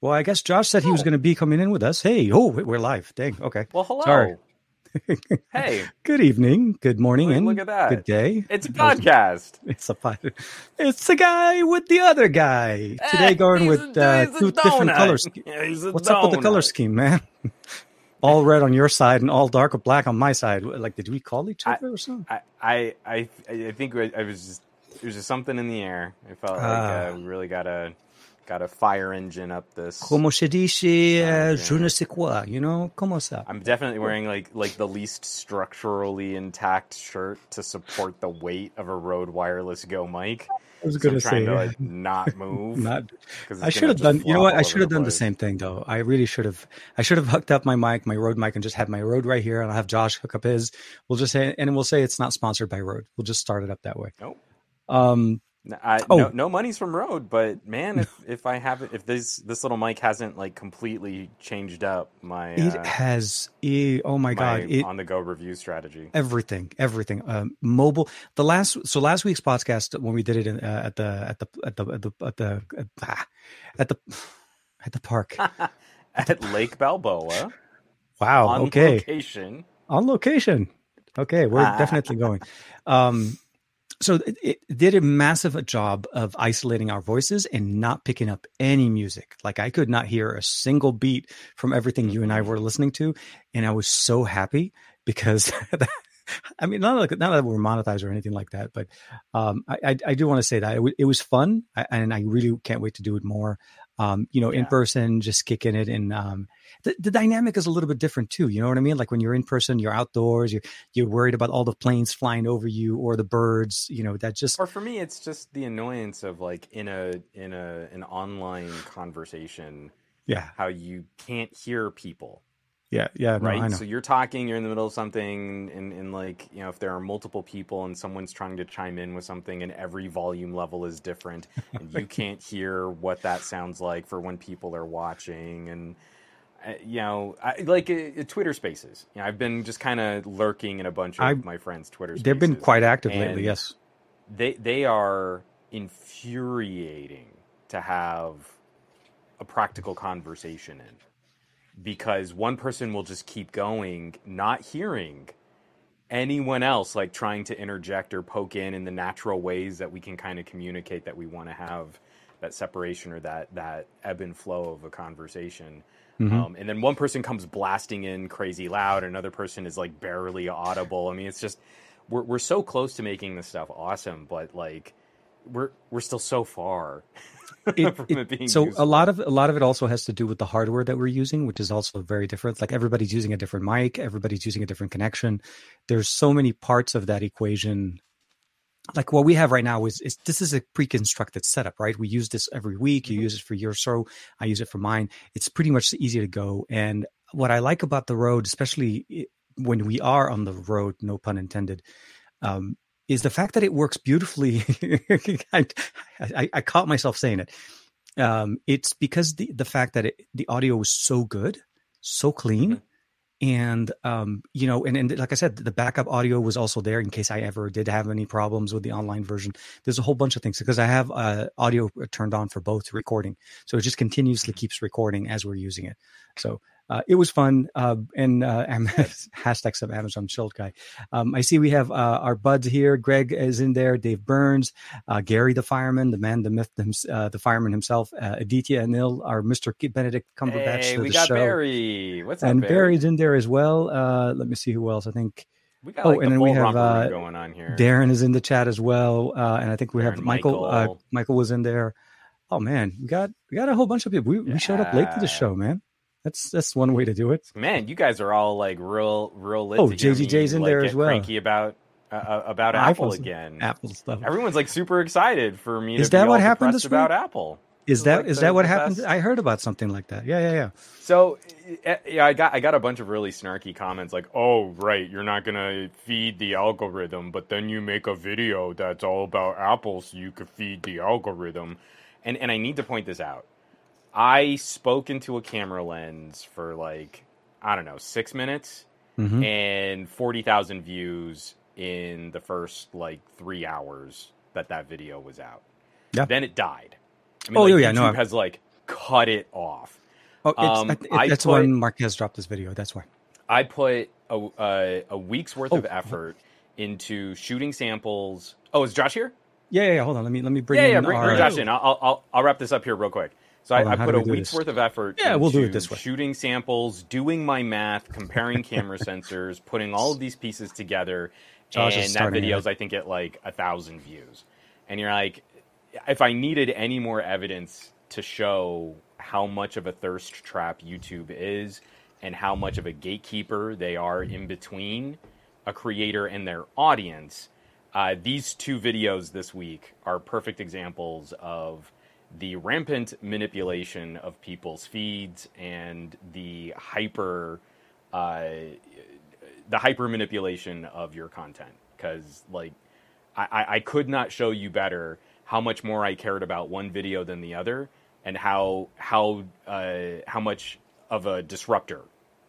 Well, I guess Josh said he was Oh. going to be coming in with us. Hey, oh, we're live. Dang. Okay. Well, hello. Sorry. Hey, Good evening. Good morning. Look- and look at that. Good day. it's a podcast. It's a pod- It's the guy with the other guy. Today, Eh, going with a- uh, two different colors. color schemes. Yeah, he's a What's up with the color scheme, man? all red on your side and all dark or black on my side. Like, did we call each I- other or something? I, I, I, I think I was just it was just something in the air. I felt like Ah. uh, we really got to got a fire engine up this. Como se dice, uh, je ne sais quoi, you know? Como ça? I'm definitely wearing like like the least structurally intact shirt to support the weight of a Rode Wireless Go mic. I was So going I'm to say, to like not move. not I should have done. You know what? I should have done the same thing though. I really should have. I should have hooked up my mic, my Rode mic, and just had my Rode right here, and I'll have Josh hook up his. We'll just say, and we'll say it's not sponsored by Rode. We'll just start it up that way. Nope. Um, I, Oh. no, no money's from Rode, but man, if if I have it, if this this little mic hasn't like completely changed up my it uh, has. eh, oh my my god! It on the go review strategy. everything, everything. Um, mobile. The last. So last week's podcast when we did it in, uh, at the at the at the at the at the at, ah, at the at the park. At Lake Balboa, Wow. on okay. location. on location. Okay, we're definitely going. Um, so it, it did a massive job of isolating our voices and not picking up any music. Like I could not hear a single beat from everything you and I were listening to, and I was so happy because. I mean, not like not that we're monetized or anything like that, but um, I, I I do want to say that it, w- it was fun, I, and I really can't wait to do it more. Um, you know, in person, just kicking it, and um, the, the dynamic is a little bit different too. You know what I mean? Like when you're in person, you're outdoors, you're you're worried about all the planes flying over you or the birds. You know that just Or for me, it's just the annoyance of like in a in a an online conversation, yeah how you can't hear people. Yeah yeah no, right? I know So you're talking, you're in the middle of something, and, and like, you know, if there are multiple people and someone's trying to chime in with something and every volume level is different, and you can't hear what that sounds like for when people are watching, and, uh, you know, I, like uh, uh, Twitter spaces. You know, I've been just kind of lurking in a bunch of I- my friends' Twitter spaces. they've been quite active lately. Yes, They, they are infuriating to have a practical conversation in because one person will just keep going, not hearing anyone else like trying to interject or poke in in the natural ways that we can kind of communicate that we want to have that separation or that that ebb and flow of a conversation. Mhm. Um, and then one person comes blasting in crazy loud, another person is like barely audible. I mean, it's just we're we're so close to making this stuff awesome, but like we're we're still so far It- from it- so a lot of a lot of it also has to do with the hardware that we're using, which is also very different. Like everybody's using a different mic, everybody's using a different connection. There's so many parts of that equation. Like what we have right now is, is this is a pre-constructed setup, right? We use this every week. You Mhm. use it for your show, I use it for mine. It's pretty much easy to go. And what I like about the Rode, especially when we are on the road, no pun intended, um, is the fact that it works beautifully. I, I, I caught myself saying it. Um, it's because the the fact that it, the audio was so good, so clean, and um, you know, and, and like I said, the backup audio was also there in case I ever did have any problems with the online version. There's a whole bunch of things because I have uh, audio turned on for both recording, so it just continuously keeps recording as we're using it. So uh, it was fun. Uh, and uh, Am- hashtag sub Amazon chilled guy. Um, I see we have uh, our buds here. Greg is in there. Dave Burns, uh, Gary the fireman, the man, the myth, the, uh, the fireman himself. Uh, Aditya Anil, our Mr. Benedict Cumberbatch Hey, we got show. Barry. What's up, and Barry? Barry's in there as well. Uh, let me see who else. I think We got Oh, like and the then we have, uh, going on here. Darren is in the chat as well. Uh, and I think we have Darren, Michael. Uh, Michael. Michael was in there. Oh man, we got we got a whole bunch of people. We, we showed up late to the show, man. That's that's one way to do it. Man, you guys are all like real, real lit. Oh, JGJ's in like, there as well. Cranky about uh, uh, about Apple iPhones- again. Apple stuff. Everyone's like super excited for me. Is that what happened this about week? Apple? Is that like is the- that what happened? best- I heard about something like that. Yeah, yeah, yeah. So, eh, yeah, I got I got a bunch of really snarky comments like, "Oh, right, you're not gonna feed the algorithm, but then you make a video that's all about Apple, so you could feed the algorithm." And and I need to point this out. I spoke into a camera lens for like I don't know six minutes Mhm. and forty thousand views in the first like three hours that that video was out. Yeah. Then it died. I mean, Oh, like, yeah, YouTube no, has like cut it off. Oh, it's, Um, I th- that's put- when Marques dropped this video. That's why. I put a, a, a week's worth Oh. of effort into shooting samples. Oh, is Josh here? Yeah, yeah. yeah, Hold on. Let me let me bring yeah, in yeah. Bring, our. bring Josh in. I'll- I'll I'll wrap this up here real quick. So I, on, I put do a we week's this? worth of effort. Yeah, we'll do it this way. Shooting samples, doing my math, comparing camera sensors, putting all of these pieces together, Josh and that video's. I think at like a thousand views. And you're like, if I needed any more evidence to show how much of a thirst trap YouTube is and how much of a gatekeeper they are in between a creator and their audience, uh, these two videos this week are perfect examples of the rampant manipulation of people's feeds and the hyper uh, the hyper manipulation of your content because like I, I- could not show you better how much more I cared about one video than the other and how how uh, how much of a disruptor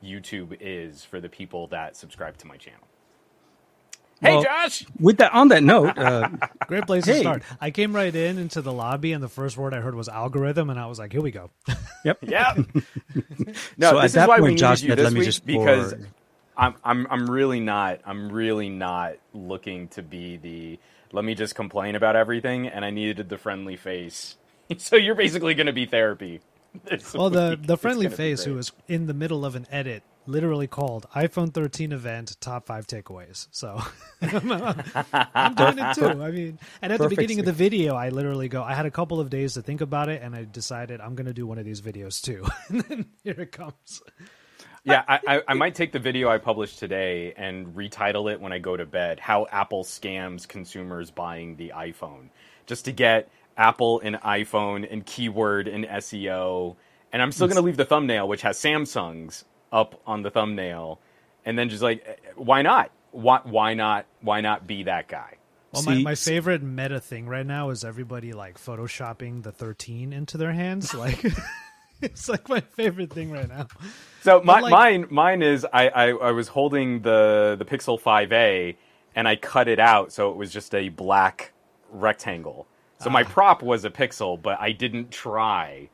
YouTube is for the people that subscribe to my channel. Hey Well- Josh! With that, on that note, uh, Great place Hey. to start. I came right in into the lobby, and the first word I heard was algorithm, and I was like, "Here we go." yep. Yeah. no, So at this is that why point, we Josh needed you said, this "Let me week just because pour- I'm I'm I'm really not I'm really not looking to be the let me just complain about everything and I needed the friendly face. so you're basically going to be therapy. Well, the the friendly face who was in the middle of an edit literally called iPhone 13 event top five takeaways. So I'm doing it too. I mean, and at the Perfect. beginning of the video, I literally go, I had a couple of days to think about it, and I decided I'm going to do one of these videos too. and then here it comes. Yeah, I, I, I might take the video I published today and retitle it when I go to bed How Apple Scams Consumers Buying the iPhone. Just to get Apple and iPhone and keyword and SEO. And I'm still going to leave the thumbnail, which has Samsung's up on the thumbnail. And then just like, why not? Why, why not? Why not be that guy? Well, my, my favorite meta thing right now is everybody like photoshopping the 13 into their hands. Like, it's like my favorite thing right now. So my, like- mine mine is I, I, I was holding the the Pixel 5a and I cut it out so it was just a black rectangle. So Ah. my prop was a pixel, but I didn't try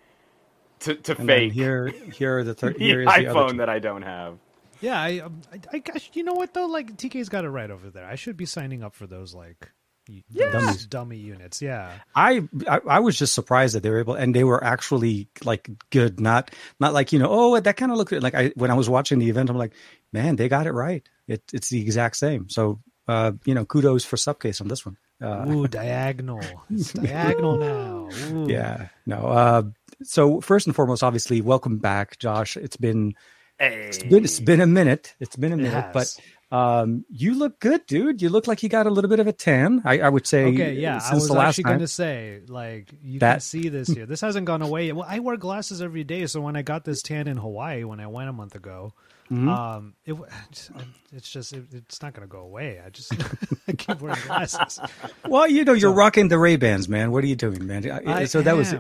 to to And fake here, here are the thir- the here is the other iPhone two. that I don't have. Yeah, I, um, I, I, gosh, you know what though? Like TK's got it right over there. I should be signing up for those like, y- those Dummies. dummy units. Yeah, I, I I was just surprised that they were able, and they were actually like good, not not like you know, oh, that kind of looked like I when I was watching the event, I'm like, man, they got it right. It, it's the exact same. So, uh, you know, kudos for Subcase on this one. Uh, ooh, diagonal. It's diagonal now. Ooh. yeah, no. Uh, so first and foremost, obviously, welcome back, Josh. It's been Hey. it's been it's been a minute. It's been a minute, has. but um, you look good, dude. You look like you got a little bit of a tan. I, I would say. Okay, yeah. Since I was the last actually going to say, like, you can That- see this here. This hasn't gone away. yet. Well, I wear glasses every day, so when I got this tan in Hawaii when I went a month ago, Mm-hmm. um, it it's just it, it's not going to go away. I just I keep wearing glasses. Well, you know, you're rocking the Ray Bans, man. What are you doing, man? I so that was.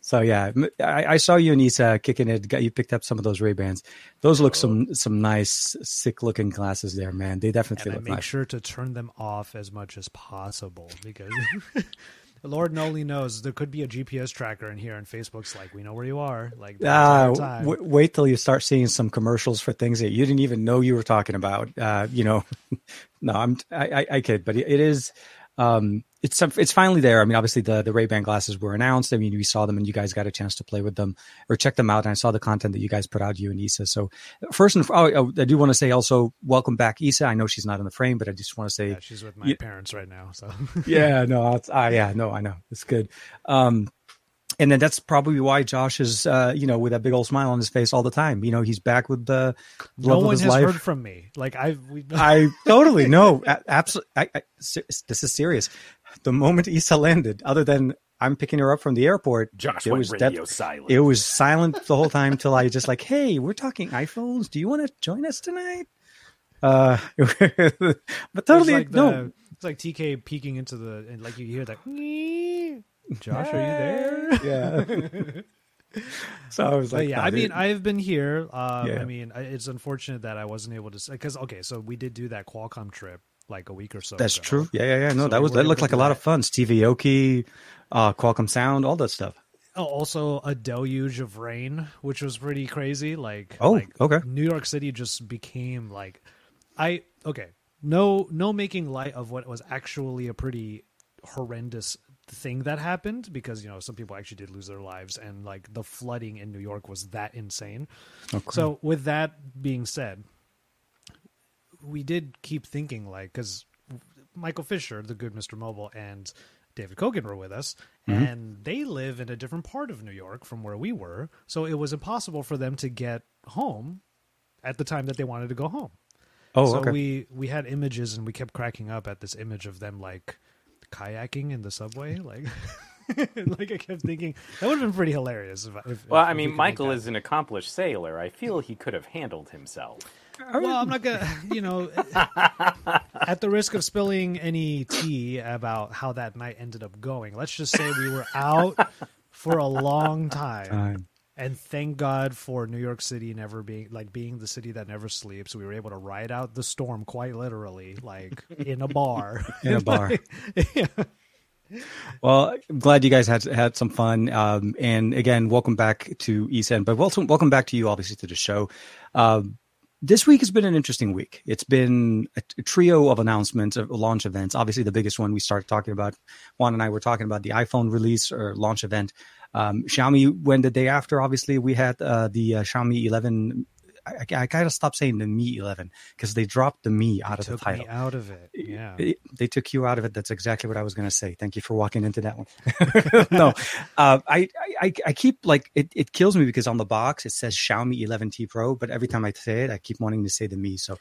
So yeah, I saw you and Isa kicking it. Got you picked up some of those Ray Bans. Those look some some nice, sick looking glasses there, man. They definitely and I make nice. sure to turn them off as much as possible because Lord only knows there could be a GPS tracker in here, and Facebook's like, we know where you are. Like time. w- wait till you start seeing some commercials for things that you didn't even know you were talking about. Uh, you know, no, I'm I, I, I kid, but it, it is. Um, it's it's finally there. I mean, obviously the the Ray Ban glasses were announced. I mean, we saw them, and you guys got a chance to play with them or check them out. And I saw the content that you guys put out, you and Isa. So first and oh, oh, I do want to say also welcome back, Isa. I know she's not in the frame, but I just want to say yeah, she's with my Yeah. parents right now, so yeah, no, it's, uh, yeah, no, I know it's good. Um, and then that's probably why Josh is, uh, you know, with that big old smile on his face all the time. You know, he's back with the no one has life. heard from me. Like I've I totally no, absolutely. I, I, this is serious. The moment Isa landed, other than I'm picking her up from the airport, Josh it went was radio that- silent. It was silent the whole time till I just like, hey, we're talking iPhones. Do you want to join us tonight? Uh, but totally it's like the, no. It's like TK peeking into the and like you hear that. Josh, are you there? Yeah. so I was But like, yeah, no, I dude. mean, I've been here. Um, Yeah. I mean, it's unfortunate that I wasn't able to because okay, so we did do that Qualcomm trip like a week or so. That's ago. true. Yeah, yeah, yeah. No, So that was that looked like a lot of fun. Stevie Aoki, uh, Qualcomm Sound, all that stuff. also a deluge of rain, which was pretty crazy. Like, Oh, like, okay. New York City just became like, I okay, no, no making light of what was actually a pretty horrendous thing that happened because you know some people actually did lose their lives and like the flooding in New York was that insane. Okay. So with that being said, we did keep thinking like because Michael Fisher, the good Mr. Mobile, and David Kogan were with us, Mm-hmm. and they live in a different part of New York from where we were, so it was impossible for them to get home at the time that they wanted to go home. oh, so okay. we we had images, and we kept cracking up at this image of them like kayaking in the subway, like. like I kept thinking that would have been pretty hilarious. If, if, Well, if I mean, Michael is an accomplished sailor. I feel he could have handled himself. Well, I'm not gonna, you know, at the risk of spilling any tea about how that night ended up going. Let's just say we were out for a long time, Time. and thank God for New York City never being like being the city that never sleeps. We were able to ride out the storm quite literally, like in a bar. In a bar. yeah. Well, I'm glad you guys had had some fun. Um, and again, welcome back to East End, but welcome welcome back to you, obviously, to the show. Um, this week has been an interesting week. It's been a, trio of announcements of launch events. Obviously, the biggest one we started talking about. Juan and I were talking about the iPhone release or launch event. Um, Xiaomi went the day after. Obviously, we had uh, the uh, Xiaomi 11. I, I, I gotta stop saying the Mi 11 because they dropped the Mi out of the title. me out of it. Yeah. It- they took you out of it. That's exactly what I was going to say. Thank you for walking into that one. no, uh, I, I, I keep like it, it kills me because on the box it says Xiaomi 11T Pro, but every time I say it, I keep wanting to say the Mi. So,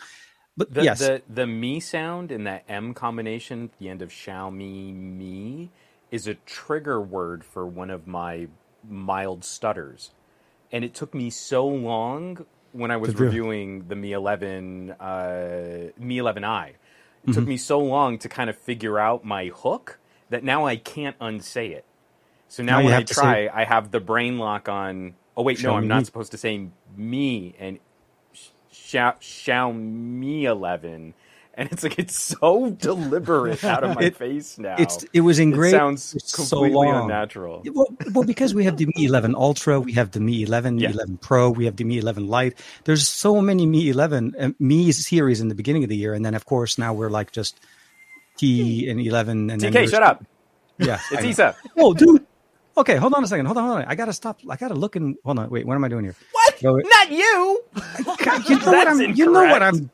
but The, yes, the the me sound in that M combination at the end of Xiaomi me is a trigger word for one of my mild stutters, and it took me so long when I was To do it. reviewing the Mi 11 uh, Mi 11i. It Mm-hmm. took me so long to kind of figure out my hook that now I can't unsay it. So now, Now when I have to say- try, I have the brain lock on. Oh wait, no, I'm not supposed to say me and Xia- Xiaomi 11, and it's like it's so deliberate out of my It- face now. it's it was it engraved. sounds for so completely long. unnatural. Well, well, because we have the Mi 11 Ultra, we have the Mi 11, Yeah. Mi 11 Pro, we have the Mi 11 Lite. There's so many Mi 11 uh, Mi series in the beginning of the year, and then of course now we're like just T and 11. And TK, shut up. Yeah, It's Isa. Oh, dude. Okay, hold on a second. Hold on, hold on. I gotta stop. I gotta look and hold on. Wait, what am I doing here? What? Go- Not you. You know what I'm. You know what. I'm.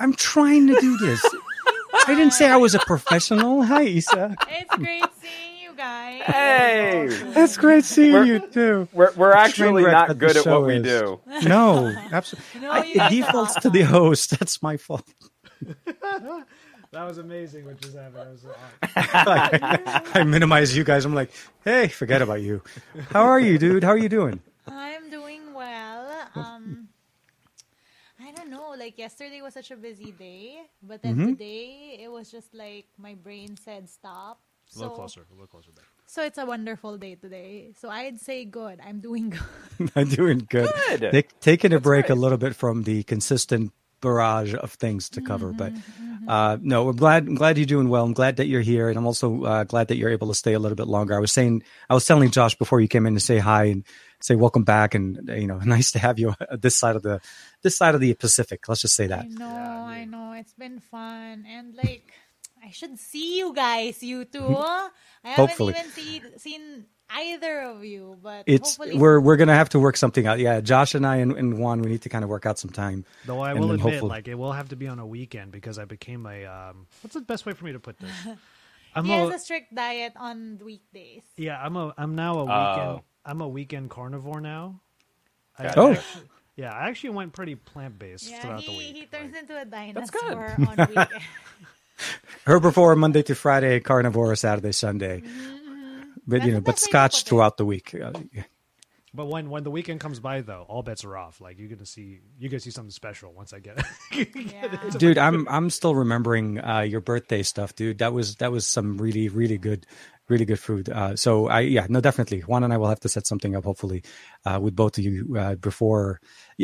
I'm trying to do this. I didn't say I was a professional. Hi, Isa. It's great seeing you guys. Hey. it's great seeing We're- you too. We're, we're actually wreck not good at show what we do. No, absolutely. No, I, it defaults to the host. That's my fault. That was amazing what just happened. That was I, I minimize you guys. I'm like, hey, forget about you. How are you, dude? How are you doing? I'm doing well. Um, I don't know. Like yesterday was such a busy day, but then Mm-hmm. today it was just like my brain said stop. a little So, closer, a little closer. Back. so it's a wonderful day today. So I'd say good. I'm doing good. I'm doing good. Good. Take, taking a break a little bit from the consistent barrage of things to cover, but Mm-hmm, uh, no, I'm glad. I'm glad you're doing well. I'm glad that you're here, and I'm also uh, glad that you're able to stay a little bit longer. I was saying, I was telling Josh before you came in to say hi and say welcome back, and you know, nice to have you this side of the this side of the Pacific. Let's just say that. I know, I know. It's been fun. And like, I should see you guys, you two. I haven't Hopefully. even see, seen either of you, but It's hopefully we're we're gonna have to work something out. Yeah, Josh and I and, and Juan, we need to kind of work out some time. Though I will admit, hopefully- like it will have to be on a weekend because I became a. Um, what's the best way for me to put this? I'm he a, has a strict diet on weekdays. yeah. I'm a. I'm now a weekend. I'm a weekend carnivore now. I Got it. Oh. actually- yeah, I actually went pretty plant based Yeah, throughout he, the week. he turns like- into a good. dinosaur on weekends. Herbivore Monday to Friday, carnivore Saturday, Sunday. But That's you know, but best way to scotch throughout the week. Uh, yeah. But when when the weekend comes by, though, all bets are off. Like you're gonna see you're gonna see something special once I get. Yeah. dude i'm i'm still remembering uh your birthday stuff dude that was that was some really really good really good food uh so i yeah no definitely juan and i will have to set something up hopefully uh with both of you uh before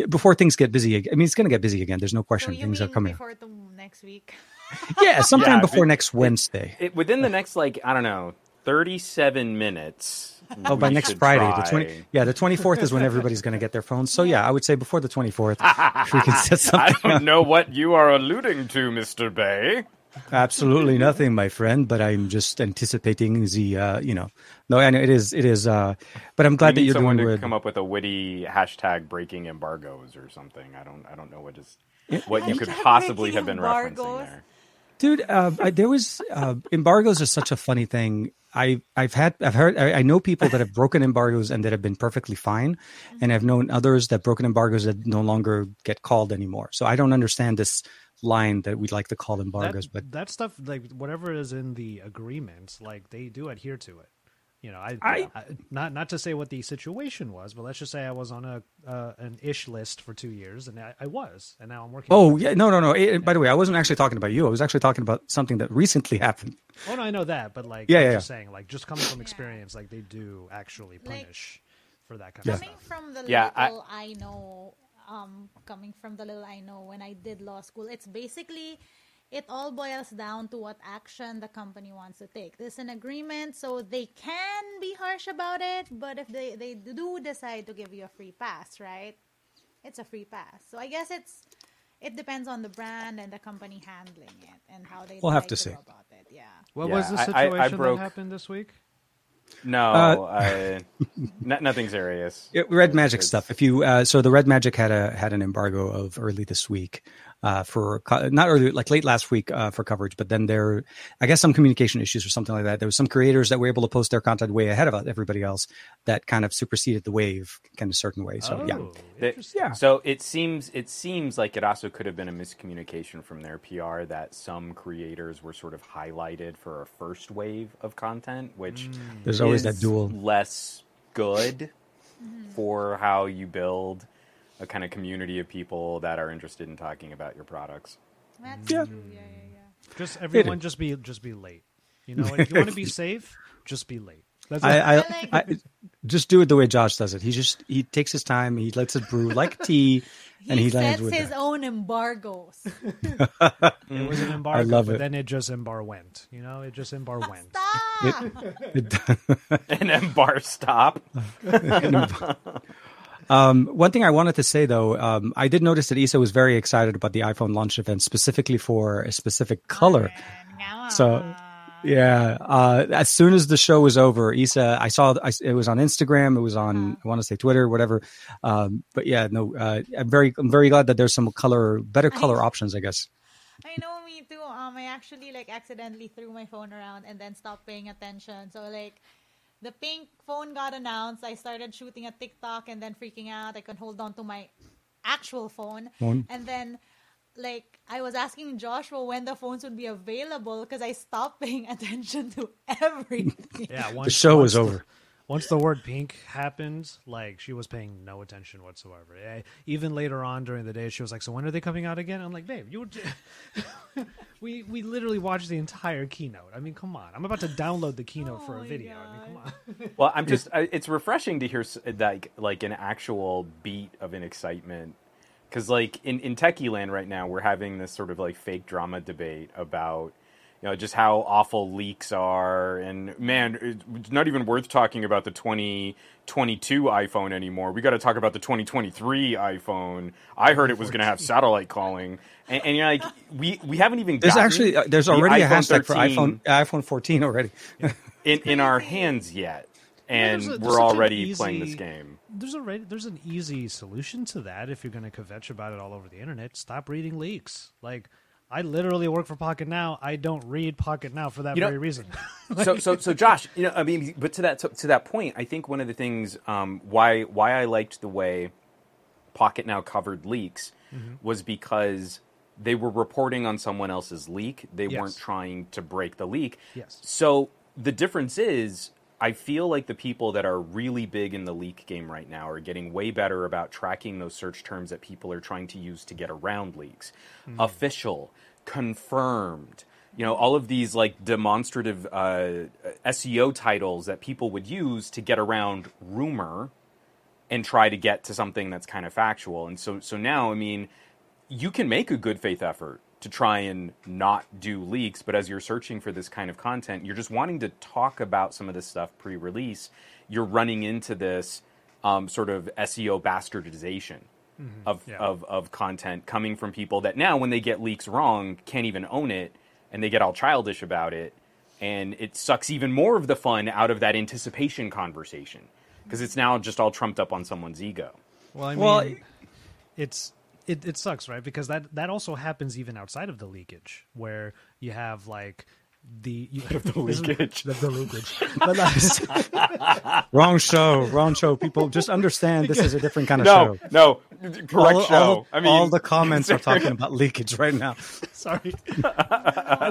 before things get busy ag- i mean it's gonna get busy again there's no question you things are coming before to next week? yeah sometime Yeah, before it- next wednesday It, within the next like I don't know, thirty-seven minutes, Oh, by next should Friday, the twenty. Yeah, the twenty fourth is when everybody's going to get their phones. So yeah, I would say before the twenty fourth, we can set something. I don't up. know what you are alluding to, Mister Bay. Absolutely nothing, my friend. But I'm just anticipating the. Uh, you know, no, I know it is. It is. Uh, but I'm glad we that you're someone doing to with. come up with a witty hashtag breaking embargoes or something. I don't. I don't know what is what you could possibly have been embargoes. referencing there. Dude, uh, I, there was uh, embargoes are such a funny thing. I I've had I've heard I, I know people that have broken embargoes and that have been perfectly fine, and I've known others that broken embargoes that no longer get called anymore. So I don't understand this line that we'd like to call embargoes, that, but that stuff like whatever is in the agreement like they do adhere to it you know I, I- I not not to say what the situation was but let's just say i was on a uh, an ish list for two years and I, I was and now i'm working oh yeah, no no no. Eh, by the way, I wasn't actually talking about you. I was actually talking about something that recently happened. oh no i know that but like Yeah, i'm yeah, just saying like just coming from experience like they do actually Like- punish for that kind of Coming stuff from the Yeah, I- little I, know, um, coming from the little I know when I did law school, it's basically it all boils down to what action the company wants to take. There's an agreement, so they can be harsh about it, but if they, they do decide to give you a free pass, right? It's a free pass. So I guess it's it depends on the brand and the company handling it and how they We'll have decide to see. about it. Yeah. what Yeah, was the I- I- I situation broke- that happened this week No, Uh, I, n- nothing serious. Yeah, Red Magic It's- stuff. If you uh, so the Red Magic had a had an embargo of early this week uh, for co- not early like late last week uh, for coverage, but then there I guess some communication issues or something like that. There was some creators that were able to post their content way ahead of everybody else that kind of superseded the wave kind of certain way. So yeah, oh, That- Yeah. So it seems it seems like it also could have been a miscommunication from their PR that some creators were sort of highlighted for a first wave of content, which there's always is that dual. less good for how you build a kind of community of people that are interested in talking about your products. That's Yeah. true. Yeah, yeah, yeah. just everyone just be just be late you know if you want to be safe just be late that's. I, I, I I just do it the way Josh does it. He just he takes his time. He lets it brew like tea, and he, he lands sets with his that. own embargoes. It was an embargo, I love but it. then it just embar went. You know, it just embar went. Stop! and then bar stop. Um, one thing I wanted to say though, um, I did notice that Isa was very excited about the iPhone launch event, specifically for a specific color. So, yeah, uh, as soon as the show was over, Isa, I saw I, it was on Instagram, it was on I want to say Twitter, whatever. Um, but yeah, no, uh, I'm very I'm very glad that there's some color, better color options, I guess. I know me too. Um, I actually like accidentally threw my phone around and then stopped paying attention. So like, the pink phone got announced. I started shooting a TikTok and then freaking out. I couldn't hold on to my actual phone. Phone. And then, like, I was asking Joshua when the phones would be available because I stopped paying attention to everything. Yeah, once, The show was over. Once the word pink happened, like she was paying no attention whatsoever. Eh, Even later on during the day, she was like, "So when are they coming out again?" I'm like, "Babe, you were." we we literally watched the entire keynote. I mean, come on. I'm about to download the keynote Oh for a my video. I mean, come on. Well, I'm just. I, it's refreshing to hear like like an actual beat of an excitement, because like in in Techie Land right now, we're having this sort of like fake drama debate about. You know, just how awful leaks are, and man, it's not even worth talking about the 2022 iPhone anymore. We got to talk about the 2023 iPhone. I heard it was going to have satellite calling, and, and you're like, we we haven't even. There's actually uh, there's the already a iPhone hashtag for iPhone iPhone 14 already. in in our hands yet, and there's a- there's we're such an already playing this game. There's a there's an easy solution to that if you're going to kvetch about it all over the internet. Stop reading leaks. Like I literally work for Pocketnow. I don't read Pocketnow for that You know- very reason. so so so Josh, you know, I mean, but to that to, to that point, I think one of the things um, why why I liked the way Pocketnow covered leaks Mm-hmm. was because they were reporting on someone else's leak. They Yes. weren't trying to break the leak. Yes. So the difference is. I feel like the people that are really big in the leak game right now are getting way better about tracking those search terms that people are trying to use to get around leaks. Official, confirmed, you know, all of these like demonstrative uh, SEO titles that people would use to get around rumor and try to get to something that's kind of factual. And so, so now, I mean, you can make a good faith effort to try and not do leaks, but as you're searching for this kind of content, you're just wanting to talk about some of this stuff pre-release. you're running into this um, sort of SEO bastardization of, Yeah. of of content coming from people that now when they get leaks wrong can't even own it and they get all childish about it and it sucks even more of the fun out of that anticipation conversation because it's now just all trumped up on someone's ego. Well, I mean, Well, it's it, it sucks, right? Because that that also happens even outside of the leakage, where you have like the you, the leakage. the, the leakage. But like, Wrong show, wrong show. People just understand this is a different kind of No, show. no, correct all, show. all- I mean, all the comments are talking about leakage right now. sorry.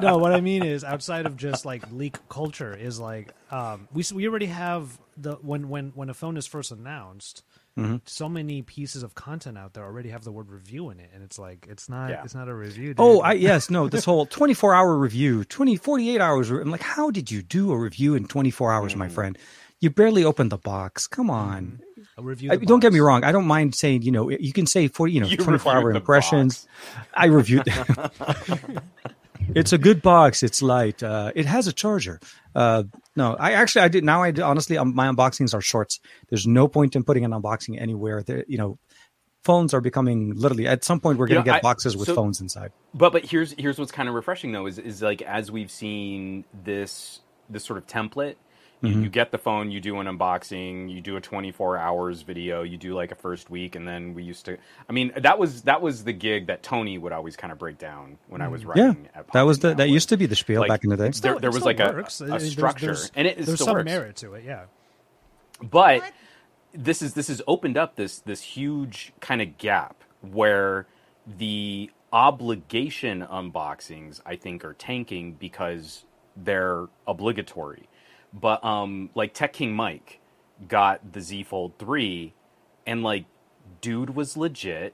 no, what I mean is outside of just like leak culture is like um, we we already have the when when when a phone is first announced. Mm-hmm. So many pieces of content out there already have the word review in it, and it's like it's not Yeah. it's not a review. Dude. Oh, I yes, no, this whole 24 hour review, 20 48 hours. I'm like, how did you do a review in 24 hours, Mm. my friend? You barely opened the box. Come on. a review. I, don't get me wrong. I don't mind saying, you know, you can say 40, you know, You 24 hour reviewed the impressions. I reviewed. it's a good box. It's light. Uh, it has a charger. Uh, no, I actually, I did. Now I honestly, um, my unboxings are shorts. There's no point in putting an unboxing anywhere. There, you know, phones are becoming literally, at some point, we're going to know, get I- boxes with so- phones inside. But but here's here's what's kind of refreshing though is is like as we've seen this this sort of template. You, Mm-hmm. you get the phone, you do an unboxing, you do a 24 hours video, you do like a first week, and then we used to. I mean, that was that was the gig that Tony would always kind of break down when I was Mm. Yeah, at that was the Popping that Now, used to be the spiel like, back in the day. there, Still- there it was like a, works. I a mean, there's- structure, there's- and it, it there's still some works. merit to it. Yeah. but What? this is this has opened up this this huge kind of gap where the obligation unboxings I think are tanking because they're obligatory. But um like Tech King Mike got the Z Fold 3 and like dude was legit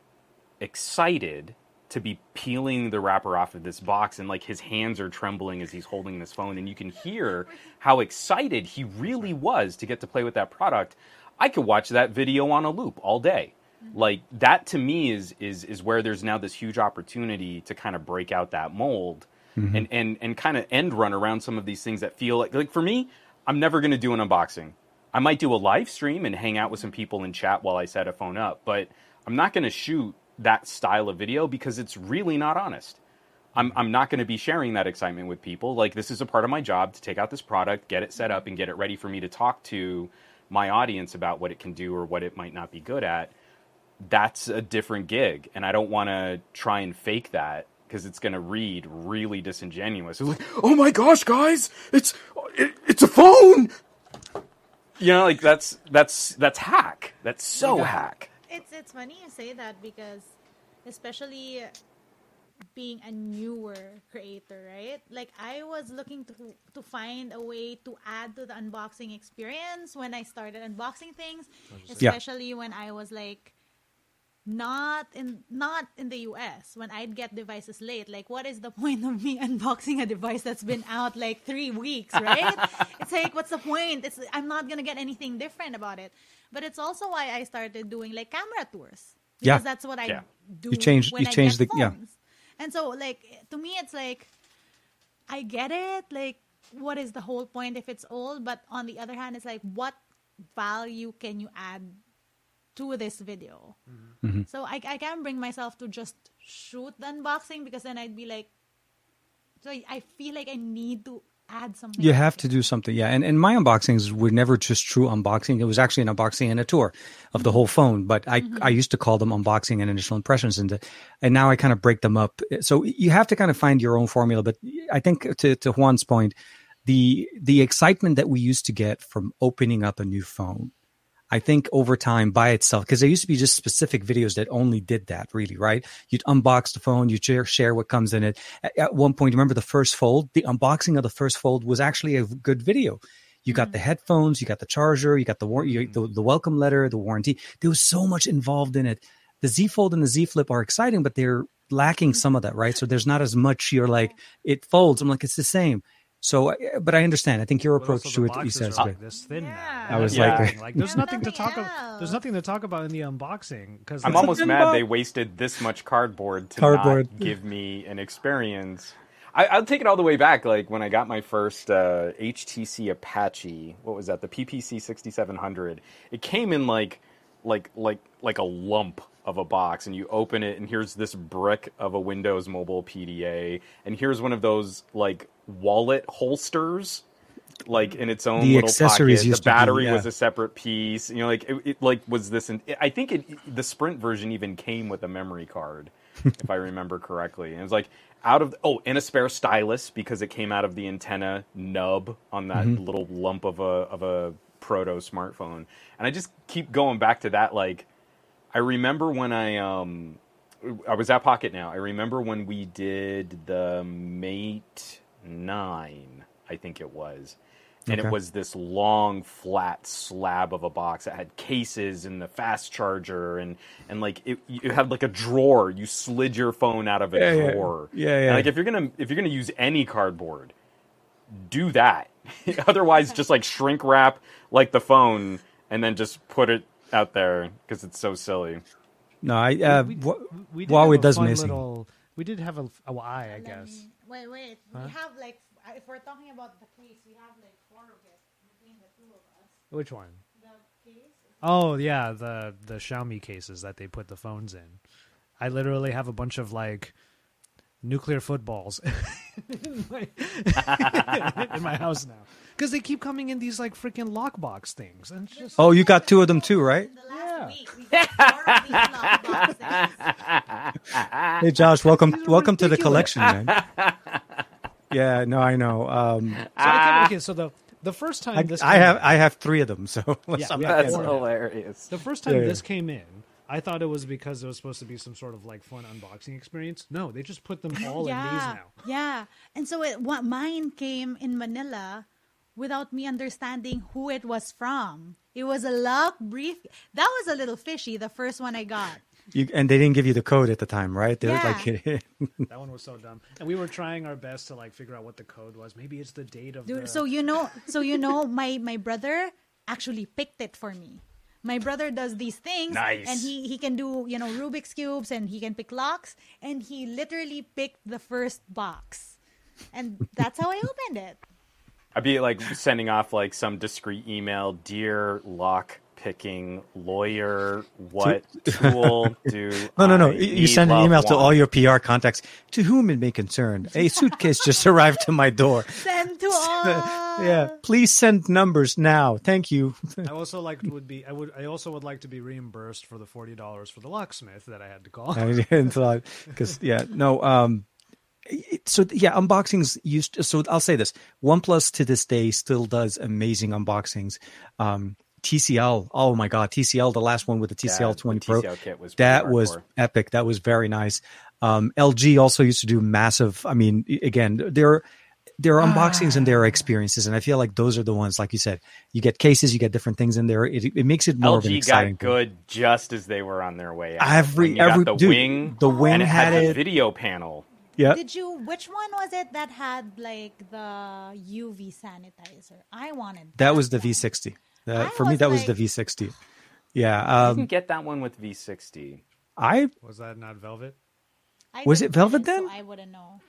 excited to be peeling the wrapper off of this box and like his hands are trembling as he's holding this phone and you can hear how excited he really was to get to play with that product. I could watch that video on a loop all day. Like that to me is is is where there's now this huge opportunity to kind of break out that mold and and and kind of end run around some of these things that feel like like for me i'm never going to do an unboxing i might do a live stream and hang out with some people in chat while i set a phone up but i'm not going to shoot that style of video because it's really not honest I'm, I'm not going to be sharing that excitement with people. Like, this is a part of my job to take out this product, get it set up, and get it ready for me to talk to my audience about what it can do or what it might not be good at. That's a different gig. And I don't want to try and fake that because it's going to read really disingenuous. It's like, oh my gosh, guys, it's, it, it's a phone. You know, like that's, that's, that's hack. That's so hack. It's it's funny you say that because especially being a newer creator, right? Like I was looking to to find a way to add to the unboxing experience when I started unboxing things, Yeah. especially when I was like not in not in the US when I'd get devices late. Like what is the point of me unboxing a device that's been out like 3 weeks, right? it's like what's the point? It's I'm not going to get anything different about it. But it's also why I started doing like camera tours. Yeah. Because that's what I Yeah. do You change you get the- yeah. phones. And so like to me it's like I get it. Like what is the whole point if it's old? But on the other hand, it's like what value can you add to this video? Mm-hmm. So I, I can't bring myself to just shoot the unboxing because then I'd be like, so I feel like I need to add something. You have to do something, yeah. And and my unboxings were never just true unboxing. It was actually an unboxing and a tour of the whole phone. But I I used to call them unboxing and initial impressions, and and now I kind of break them up. So you have to kind of find your own formula. But I think to to Juan's point, the the excitement that we used to get from opening up a new phone. I think over time by itself, because there used to be just specific videos that only did that really, right? You'd unbox the phone, you'd share, share what comes in it. At, at one point, remember the first fold? The unboxing of the first fold was actually a good video. You got the mm-hmm. headphones, you got the charger, you got the, war- you, the, the welcome letter, the warranty. There was so much involved in it. The Z Fold and the Z Flip are exciting, but they're lacking mm-hmm. some of that, right? So there's not as much. You're like, it folds. I'm like, it's the same. So, uh, but I understand. I think your But approach also to the it, boxes he says, are great. like this thin Yeah. now. I was That's like- like there's There's nothing to talk about. There's nothing to talk about in the unboxing because I'm almost mad they wasted this much cardboard to Cardboard. not give me an experience. I, I'll take it all the way back. Like when I got my first uh, HTC Apache, what was that? The PPC 6700. It came in like, like, like, like a lump of a box, and you open it, and here's this brick of a Windows Mobile PDA, and here's one of those like wallet holsters. Like in its own The little accessories pocket. The to be, battery yeah. was a separate piece. You know, like it, it like was this. In, I think it, the Sprint version even came with a memory card, if I remember correctly. And it was like out of oh, and a spare stylus because it came out of the antenna nub on that Mm-hmm. little lump of a of a proto smartphone. And I just keep going back to that. Like I remember when I um I was at Pocketnow. I remember when we did the Mate Nine, I think it was. And Okay. it was this long, flat slab of a box that had cases and the fast charger and and like it, it had like a drawer. You slid your phone out of a Yeah, yeah. drawer. Yeah, And, yeah. like if you're gonna if you're gonna use any cardboard, do that. Otherwise, just like shrink wrap like the phone and then just put it out there because it's so silly. No, I uh, we, wha- we did Huawei have a does fun missing. Little, we did have a, a Y, I Let guess. me- Wait, wait. We have like, if we're talking about the case, we have like four of it between the two of us. Which one? The case. Oh yeah, the the Xiaomi cases that they put the phones in. I literally have a bunch of like nuclear footballs in, my, in my house now because they keep coming in these like freaking lockbox things, and it's just oh, you got two of them too, right? In the last Yeah. week, we got four of these lock boxes. Hey, Josh, welcome, These are welcome to the collection, man. yeah, no, I know. Um, so I think, okay. So the the first time I, this I came have, in- I have three of them. So let's Yeah, not we make have That's that hilarious. The first time Yeah, yeah. this came in, I thought it was because it was supposed to be some sort of like fun unboxing experience. No, they just put them all in these now. yeah. And so it, what mine came in Manila without me understanding who it was from. It was a lock brief. That was a little fishy. The first one I got. You, and they didn't give you the code at the time, right? They Yeah. like, That one was so dumb. And we were trying our best to like figure out what the code was. Maybe it's the date of Dude, the so you know, so you know, my my brother actually picked it for me. My brother does these things, Nice. and he he can do you know Rubik's cubes, and he can pick locks, and he literally picked the first box, and that's how I opened it. I'd be like sending off like some discreet email, dear lock picking lawyer, what tool do no, no, no. I You you need, send an love, email to all your PR contacts to whom it may concern. A suitcase just arrived to my door. Send to all. Yeah, please send numbers now. Thank you. I also like would be I would I also would like to be reimbursed for the forty dollars for the locksmith that I had to call. I didn't thought because yeah no um it- so yeah unboxings used so I'll say this OnePlus to this day still does amazing unboxings um TCL oh my god TCL the last one with the Yeah, TCL the 20 Pro TCL was that pretty was hardcore. epic that was very nice um LG also used to do massive I mean again there there are unboxings and there are experiences and I feel like those are the ones like you said you get cases you get different things in there it, it makes it more of an LG exciting got thing. good just as they were on their way out. Every- When you got every- the dude, wing, the wing and it had, had the it. video panel. Yeah Did you? Which one was it that had like the UV sanitizer? I wanted That was the one. V60. I Uh, for me, was that was the V60. Yeah. You can Um, get that one with V60. I Was that not Velvet? I Was it Velvet get so then? I wouldn't know.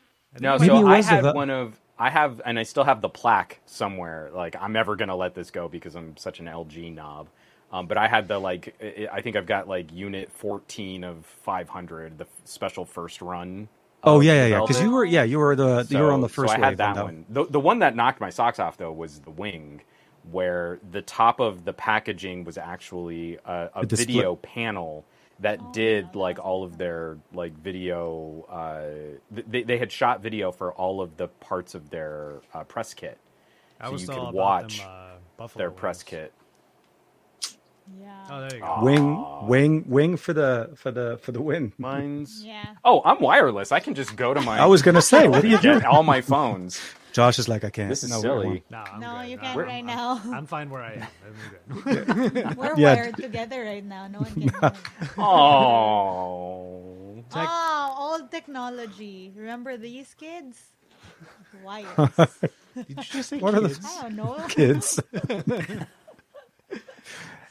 No, Maybe so it I was had the- one of I have and I still have the plaque somewhere. Like I'm never gonna let this go because I'm such an LG knob. Um, but I had the like I I think I've got like unit 14 of 500, the special first run. Oh yeah yeah yeah because you were yeah you were the you were on the So- first So I wave had that on that one. The, the one that knocked my socks off though was the wing, where the top of the packaging was actually a, a A display- video panel that did like all of their like video. Uh, they they had shot video for all of the parts of their uh, press kit, I so was you all could watch them, uh, Buffalo their press kit. Yeah. Oh, there you go. Aw. Wing wing wing for the for the for the win. Mine's. Yeah. Oh, I'm wireless. I can just go to my. I was gonna say, what are you get doing? all my phones. Josh is like, I can't. This is No, silly. No, I'm No, good. you No, can't I'm- right I'm- now. I'm fine where I am. I'm good. We're Yeah. wired together right now. No one can. move. Oh. Tech- oh, old technology. Remember these kids? Wires. Did you just say What are the- I don't know. Kids.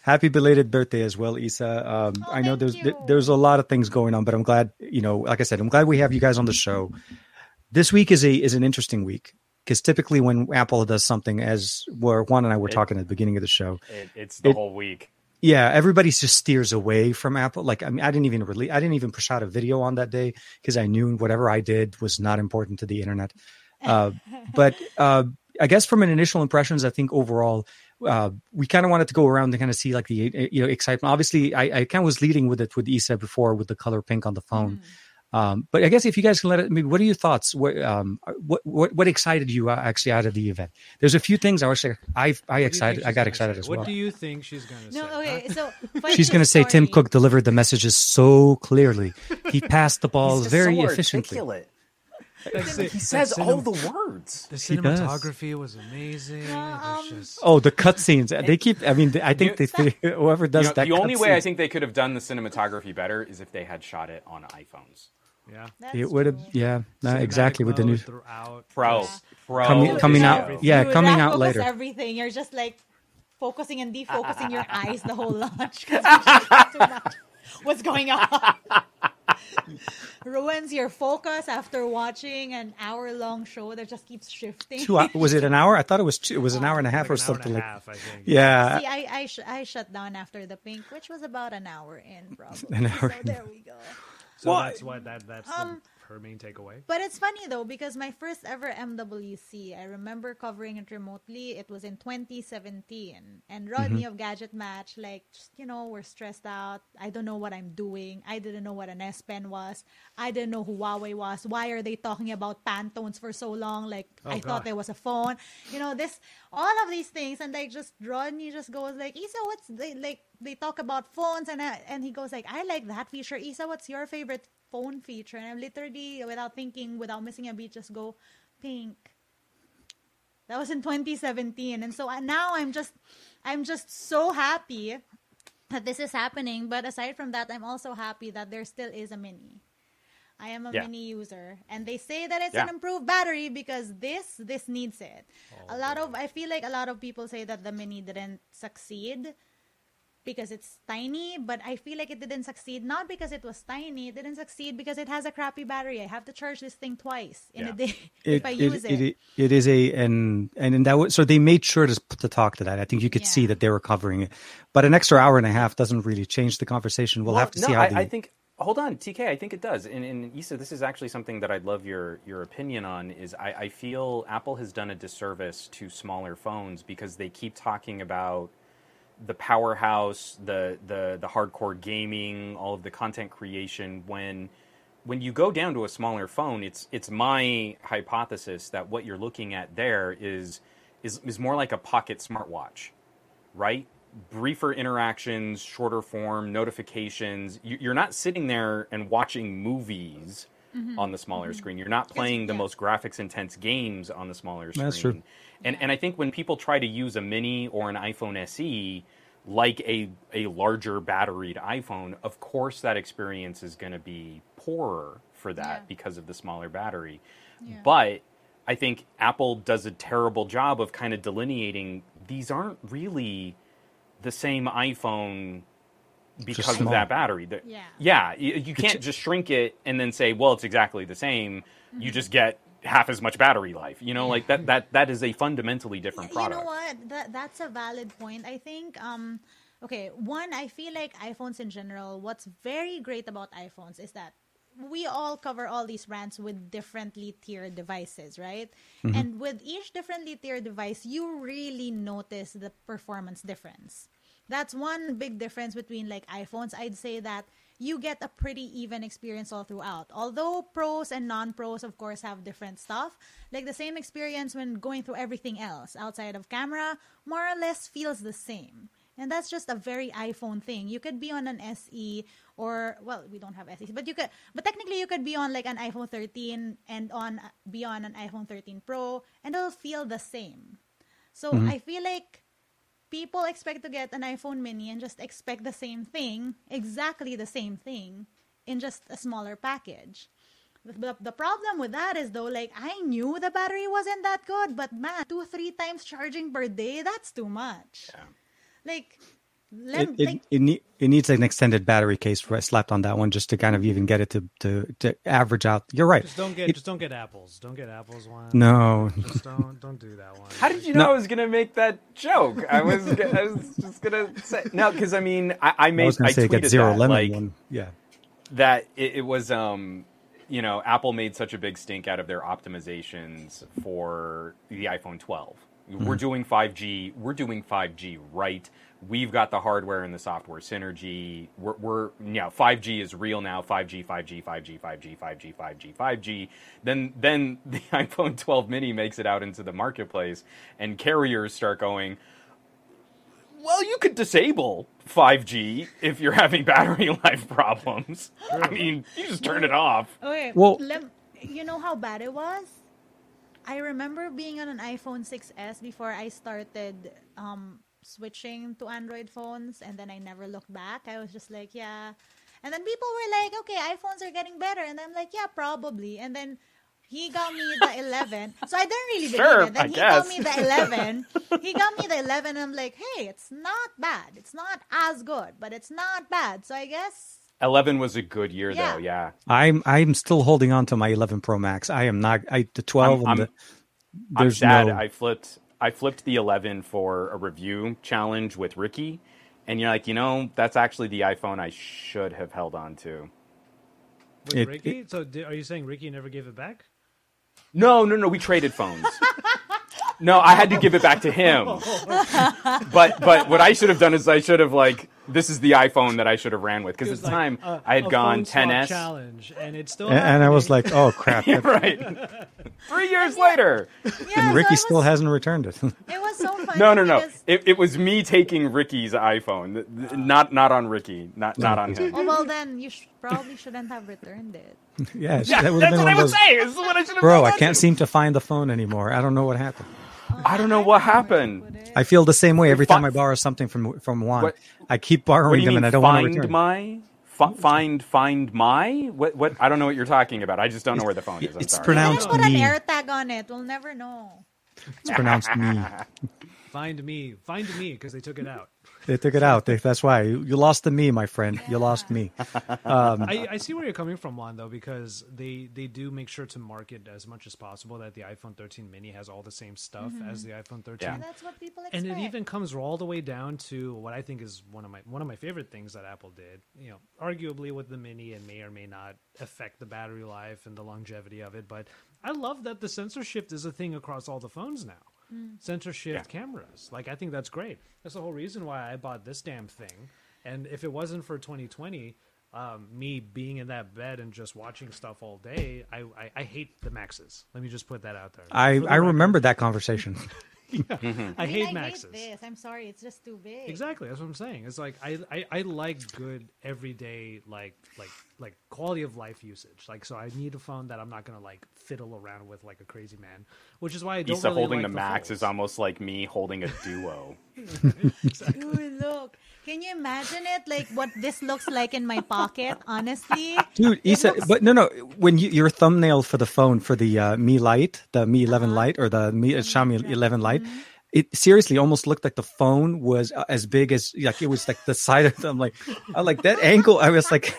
Happy belated birthday as well, Isa. Um, Oh, I know there's you. there's a lot of things going on, but I'm glad you know. Like I said, I'm glad we have you guys on the show. this week is a is an interesting week because typically when Apple does something, as where Juan and I were It- talking at the beginning of the show, It, it's the It- whole week. yeah, everybody just steers away from Apple. Like, I mean, I didn't even release, I didn't even push out a video on that day because I knew whatever I did was not important to the internet. Uh, but uh, I guess from an initial impressions, I think overall, uh, we kind of wanted to go around and kind of see like the uh, you know excitement. Obviously, I, I kind of was leading with it with Isa before with the color pink on the phone. Um, but I guess if you guys can let it, maybe what are your thoughts? What um, what what, what excited you uh, actually out of the event? There's a few things I was like, I I What do you excited, I got excited say? as well. what do you think she's gonna No, say? okay. huh? So She's going to say Tim. Cook delivered the messages so clearly. He passed the ball very so efficiently. articulate. That's He says The all the words. The cinematography was amazing. No, It was um, just- Oh, the cutscenes. They keep. I mean, I think You- they, whoever does You know, that. the only way I think they could have done the cinematography better is if they had shot it on iPhones. yeah. That's it would have. true. Yeah, no, exactly with the new mode throughout. Pro, Yeah. pro. coming coming out. everything. Yeah, Dude, coming out later. Everything you're just like focusing and defocusing your eyes the whole launch. 'cause it's just much. What's going on? Ruins your focus after watching an hour-long show that just keeps shifting. Two, was it an hour? I thought it was. Two, it was an hour and a half Like or an hour and something a like. half, I think. Yeah, See, I I, sh- I shut down after the pink, which was about an hour in, probably. An hour so in. there we go. So Well, that's why that that's Um, the, her main takeaway. But it's funny though because my first ever MWC, I remember covering it remotely. It was in 2017, and Rodney mm-hmm. of Gadget Match, like just, you know, we're stressed out. I don't know what I'm doing. I didn't know what an S Pen was. I didn't know who Huawei was. Why are they talking about Pantones for so long? Like Oh, I thought God. there was a phone. You know this, all of these things, and like just Rodney just goes like, Isa, what's they like? They talk about phones, and I, and he goes like, I like that feature. Isa, what's your favorite phone feature? And I'm literally without thinking, without missing a beat, just go pink. That was in 2017, and so uh, now I'm just, I'm just so happy that this is happening. But aside from that, I'm also happy that there still is a mini. I am a Yeah. mini user, and they say that it's Yeah. an improved battery because this this needs it. Oh, a lot of I feel like a lot of people say that the mini didn't succeed because it's tiny, but I feel like it didn't succeed not because it was tiny. It didn't succeed because it has a crappy battery. I have to charge this thing twice in a Yeah. day it, if I use it. it, it is a and and in that way, so they made sure to to talk to that. I think you could see that they were covering it, but an extra hour and a half doesn't really change the conversation. We'll Well, have to no, see how I, the I think. Hold on, TK. I think it does. And, and Isa, this is actually something that I'd love your your opinion on. Is I, I feel Apple has done a disservice to smaller phones because they keep talking about the powerhouse, the the the hardcore gaming, all of the content creation. When when you go down to a smaller phone, it's it's my hypothesis that what you're looking at there is is is more like a pocket smartwatch, right? Briefer interactions, shorter form notifications. You- You're not sitting there and watching movies Mm-hmm. on the smaller mm-hmm. screen. You're not playing the yeah. most graphics intense games on the smaller screen. That's true. And and I think when people try to use a mini or an iPhone SE like a a larger batteried iPhone, of course that experience is going to be poorer for that Yeah. because of the smaller battery. Yeah. But I think Apple does a terrible job of kind of delineating these aren't really the same iPhone because of that battery. They're- Yeah. yeah, you, you can't just shrink it and then say, well, it's exactly the same. Mm-hmm. You just get half as much battery life. You know, like that that that is a fundamentally different product. you know what? That that's a valid point. I think um okay, one I feel like iPhones in general, what's very great about iPhones is that we all cover all these brands with differently tiered devices, right? And with each differently tiered device, you really notice the performance difference. That's one big difference between like iPhones. I'd say that you get a pretty even experience all throughout. Although pros and non-pros of course have different stuff, like the same experience when going through everything else outside of camera more or less feels the same. And that's just a very iPhone thing. You could be on an SE or well, we don't have SE, but you could but technically you could be on like an iPhone 13 and on be on an iPhone 13 Pro and it'll feel the same. So mm-hmm. I feel like people expect to get an iPhone mini and just expect the same thing, exactly the same thing, in just a smaller package. The, the, problem with that is though, like I knew the battery wasn't that good, but man, two three times charging per day, that's too much. Yeah. Like it, it, it, ne- it needs an extended battery case for, slapped on that one just to kind of even get it to, to, to average out. You're right. Just don't get It- just don't get apples. Don't get apples one. no, Just don't don't do that one. How did you know No. I was gonna make that joke? I was, g- I was just gonna say no, because I mean, I, I made I was going I to say tweeted get zero that, lemon like, one. Yeah. that it, it was um you know apple made such a big stink out of their optimizations for the iphone 12 we're doing 5g we're doing 5g right we've got the hardware and the software synergy we're, we're yeah 5g is real now 5g 5g 5g 5g 5g 5g 5g then then the iphone 12 mini makes it out into the marketplace and carriers start going well, you could disable 5G if you're having battery life problems. I mean, you just turn it off. Okay. Well- lem- you know how bad it was? I remember being on an iPhone 6s before I started um, switching to Android phones, and then I never looked back. I was just like, yeah. And then people were like, okay, iPhones are getting better. And I'm like, yeah, probably. And then he got me the 11. So I didn't really believe Sure, it. Then I he guess. got me the 11. he got me the 11. And I'm like, hey, it's not bad. It's not as good, but it's not bad. So I guess 11 was a good year, Yeah. though, yeah. I'm I'm still holding on to my 11 Pro Max. I am not. I the 12 I'm- I'm- there's I'm sad. no. I flipped. I flipped the 11 for a review challenge with Ricky, and you're like, you know, that's actually the iPhone I should have held on to. With It- Ricky? so di- are you saying Ricky never gave it back? No, no, no. We traded phones. no, I had to give it back to him. Oh, but but what I should have done is I should have like this is the iPhone that I should have ran with because at the time a- I had a gone phone 10s. challenge, and it's still and, and I was like, oh crap! Yeah, right. Three years later. yeah. and so Ricky it still hasn't returned it. It was so funny. No, no, no. because- It, it was me taking Ricky's iPhone, Th- th- not not on Ricky, not not on him. Oh well, then you sh- probably shouldn't have returned it. yeah, Yeah, that would that's been what I of was those. saying. This is what I should have Bro. I can't seem to find the phone anymore. I don't know what happened. I don't know what happened. I feel the same way every Fi- time I borrow something from from Juan. What- I keep borrowing them mean? and I don't want to find return. my fi- find find my what what? I don't know what you're talking about. I just don't know where the phone is. I'm It's sorry. pronounced Didn't put an air tag on it. We'll never know. It's pronounced me. find me, find me, because they took it out. They took it out. They, that's why you, you lost the me, my friend. You lost me. Um, I, I see where you're coming from, Juan, though, because they they do make sure to market as much as possible that the iPhone 13 Mini has all the same stuff as mm-hmm. the iPhone 13. Yeah. That's what people expect. and it even comes all the way down to what I think is one of my one of my favorite things that Apple did. You know, arguably with the Mini, it may or may not affect the battery life and the longevity of it. But I love that the sensor shift is a thing across all the phones now. Sensor shift cameras, like I think that's great. That's the whole reason why I bought this damn thing. And if it wasn't for 2020, um, me being in that bed and just watching stuff all day, I, I, I hate the Maxes. Let me just put that out there. I, the I record. remember that conversation. I I, mean, hate I Maxes. hate this. I'm sorry. It's just too big. Exactly, that's what I'm saying. It's like I, I, I like good everyday like like like quality of life usage. Like so, I need a phone that I'm not gonna like fiddle around with like a crazy man. Which is why I don't Isa really holding like the Max folds. is almost like me holding a duo. Dude, look. Can you imagine it? Like what this looks like in my pocket, honestly? Dude, It Isa, looks- but no, no. When you, your thumbnail for the phone for the uh, Mi Lite, the Mi 11 Lite, or the Mi uh, Xiaomi 11 Lite, it seriously almost looked like the phone was uh, as big as like it was like the side of them. Like, I like that angle. I was like,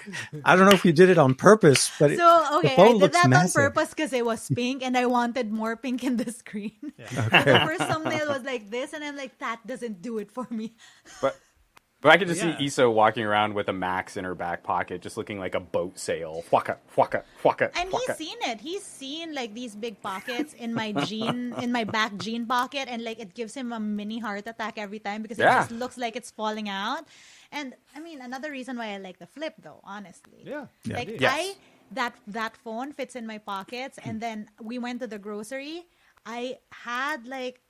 I don't know if you did it on purpose, but it, So the okay, I did looks that massive. on purpose because it was pink and I wanted more pink in the screen. the first thumbnail was like this, and I'm like, that doesn't do it for me. But but I could just Yeah. see Isa walking around with a Max in her back pocket, just looking like a boat sail. Whaka, whaka, whaka, And whaka. he's seen it. He's seen like these big pockets in my jean, in my back jean pocket, and like it gives him a mini heart attack every time because it Yeah. just looks like it's falling out. And I mean, another reason why I like the flip, though, honestly, Yeah, Yeah. like Yes. I that that phone fits in my pockets, and then we went to the grocery. I had like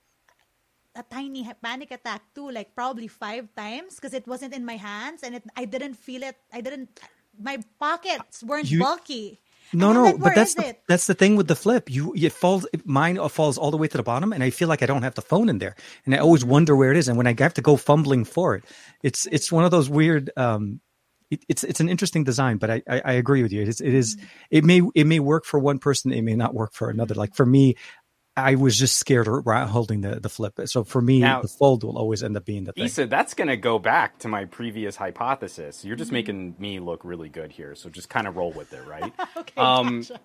a tiny panic attack too, like probably five times because it wasn't in my hands and it I didn't feel it. I didn't. My pockets weren't You- bulky. No, no, like, but that's the, it?" that's the thing with the flip. You it falls mine falls all the way to the bottom, and I feel like I don't have the phone in there, and I always wonder where it is. And when I have to go fumbling for it, it's it's one of those weird. Um, it, it's it's an interesting design, but I I, I agree with you. It is it is it may it may work for one person, it may not work for another. Like for me, I was just scared around holding the, the flip. So for me, Now- the fold will always end up being the thing. Isa, that's going to go back to my previous hypothesis. You're just making me look really good here, so just kind of roll with it, right? Okay, Um, gotcha.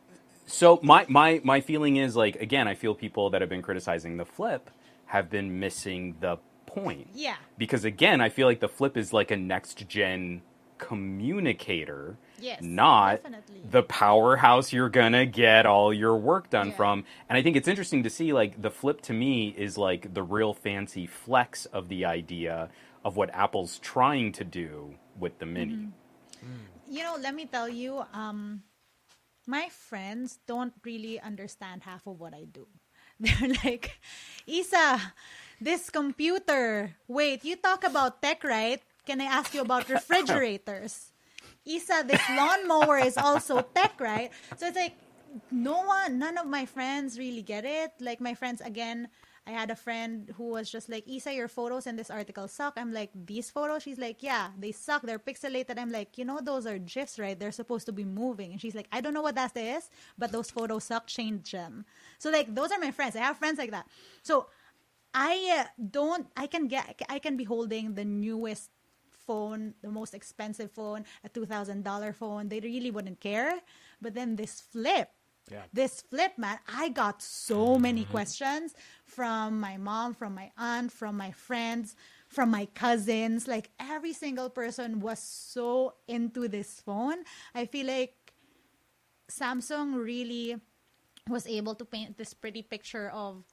So my my my feeling is like again, I feel people that have been criticizing the flip have been missing the point. Yeah. Because again, I feel like the flip is like a next gen communicator, Yes, not definitely. the powerhouse you're gonna get all your work done Yeah. from. And I think it's interesting to see like the flip to me is like the real fancy flex of the idea of what Apple's trying to do with the mini. you know, let me tell you, um, my friends don't really understand half of what I do. They're like, Isa, this computer. Wait, you talk about tech, right? Can I ask you about refrigerators? Isa, this lawnmower is also tech, right? So it's like, no one, none of my friends really get it. Like my friends, again, I had a friend who was just like, Isa, your photos in this article suck. I'm like, these photos? She's like, yeah, they suck. They're pixelated. I'm like, you know, those are GIFs, right? They're supposed to be moving. And she's like, I don't know what that is, but those photos suck. Change them. So like, those are my friends. I have friends like that. So I uh, don't. I can get. I can be holding the newest phone, the most expensive phone, a two thousand dollar phone. They really wouldn't care. But then this flip, Yeah. this flip, man, I got so many mm-hmm. questions from my mom, from my aunt, from my friends, from my cousins. Like every single person was so into this phone. I feel like Samsung really was able to paint this pretty picture of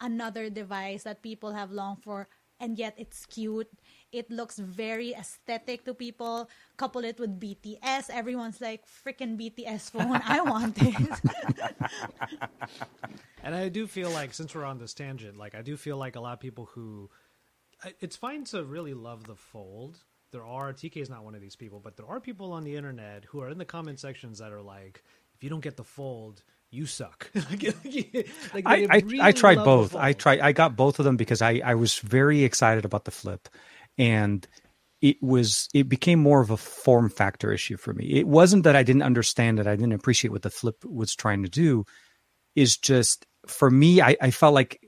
another device that people have longed for and yet it's cute it looks very aesthetic to people couple it with bts everyone's like freaking bts phone i want it And I do feel like since we're on this tangent, like I do feel like a lot of people who it's fine to really love the fold. There are TK is not one of these people, but there are people on the internet who are in the comment sections that are like, if you don't get the fold, you suck. like, like, I, they I, really I tried both. I tried. I got both of them because I, I was very excited about the flip, and it was it became more of a form factor issue for me. It wasn't that I didn't understand it. I didn't appreciate what the flip was trying to do. Is just for me. I, I felt like.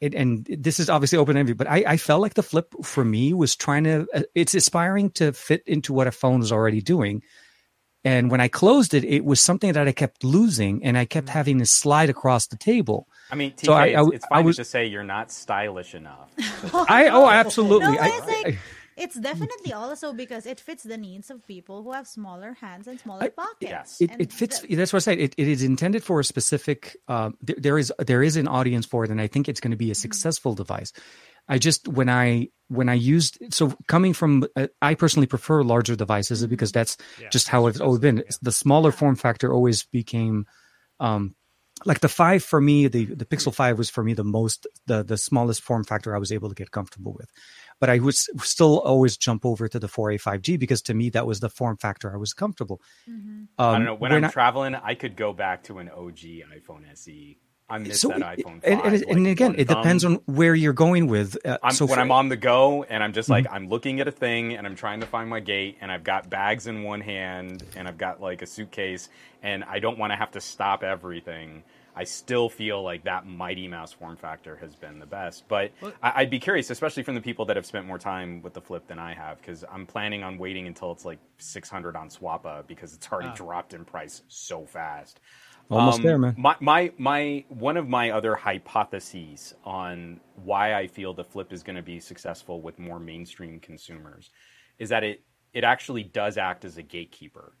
It, and this is obviously open ended, but I, I felt like the flip for me was trying to. uh, It's aspiring to fit into what a phone is already doing, and when I closed it, it was something that I kept losing, and I kept mm-hmm. having to slide across the table. I mean, TK, So I- it's, I- it's I fine was- to just say you're not stylish enough. I oh absolutely. no I, it's like I- it's definitely also because it fits the needs of people who have smaller hands and smaller I- pockets Yes. it, And it fits. the- that's what I said. It, it is intended for a specific. Um, there, there is there is an audience for it, and I think it's going to be a successful device. I just when I when I used so coming from uh, I personally prefer larger devices because that's Yeah, just how it's always been. The smaller form factor always became. Um, like the five for me, the the Pixel Five was for me the most the the smallest form factor I was able to get comfortable with, but I would still always jump over to the 4A 5G because to me that was the form factor I was comfortable. Um, I don't know. When when I'm I- traveling, I could go back to an OG iPhone SE. I miss so that iPhone 5. and, and, like and again, one it depends on where you're going with. Uh, I'm, so when for- I'm on the go and I'm just like Mm-hmm. I'm looking at a thing and I'm trying to find my gate and I've got bags in one hand and I've got like a suitcase and I don't want to have to stop everything. I still feel like that Mighty Mouse form factor has been the best. But I, I'd be curious, especially from the people that have spent more time with the Flip than I have, because I'm planning on waiting until it's like 600 on Swappa because it's already dropped in price so fast. almost Um, there, man. My, my my one of my other hypotheses on why I feel the flip is going to be successful with more mainstream consumers is that it it actually does act as a gatekeeper.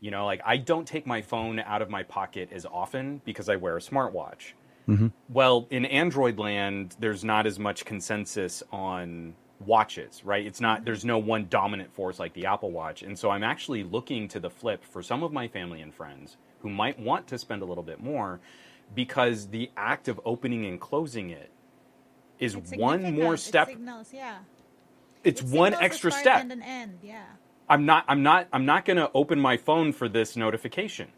You know, like I don't take my phone out of my pocket as often because I wear a smartwatch. Mm-hmm. Well, in Android land, there's not as much consensus on watches, right? It's not there's no one dominant force like the Apple Watch. And so I'm actually looking to the flip for some of my family and friends who might want to spend a little bit more because the act of opening and closing it is one significant. more It step. signals, yeah. It's It one signals a extra start step. and an end, yeah. I'm not I'm not I'm not going to open my phone for this notification.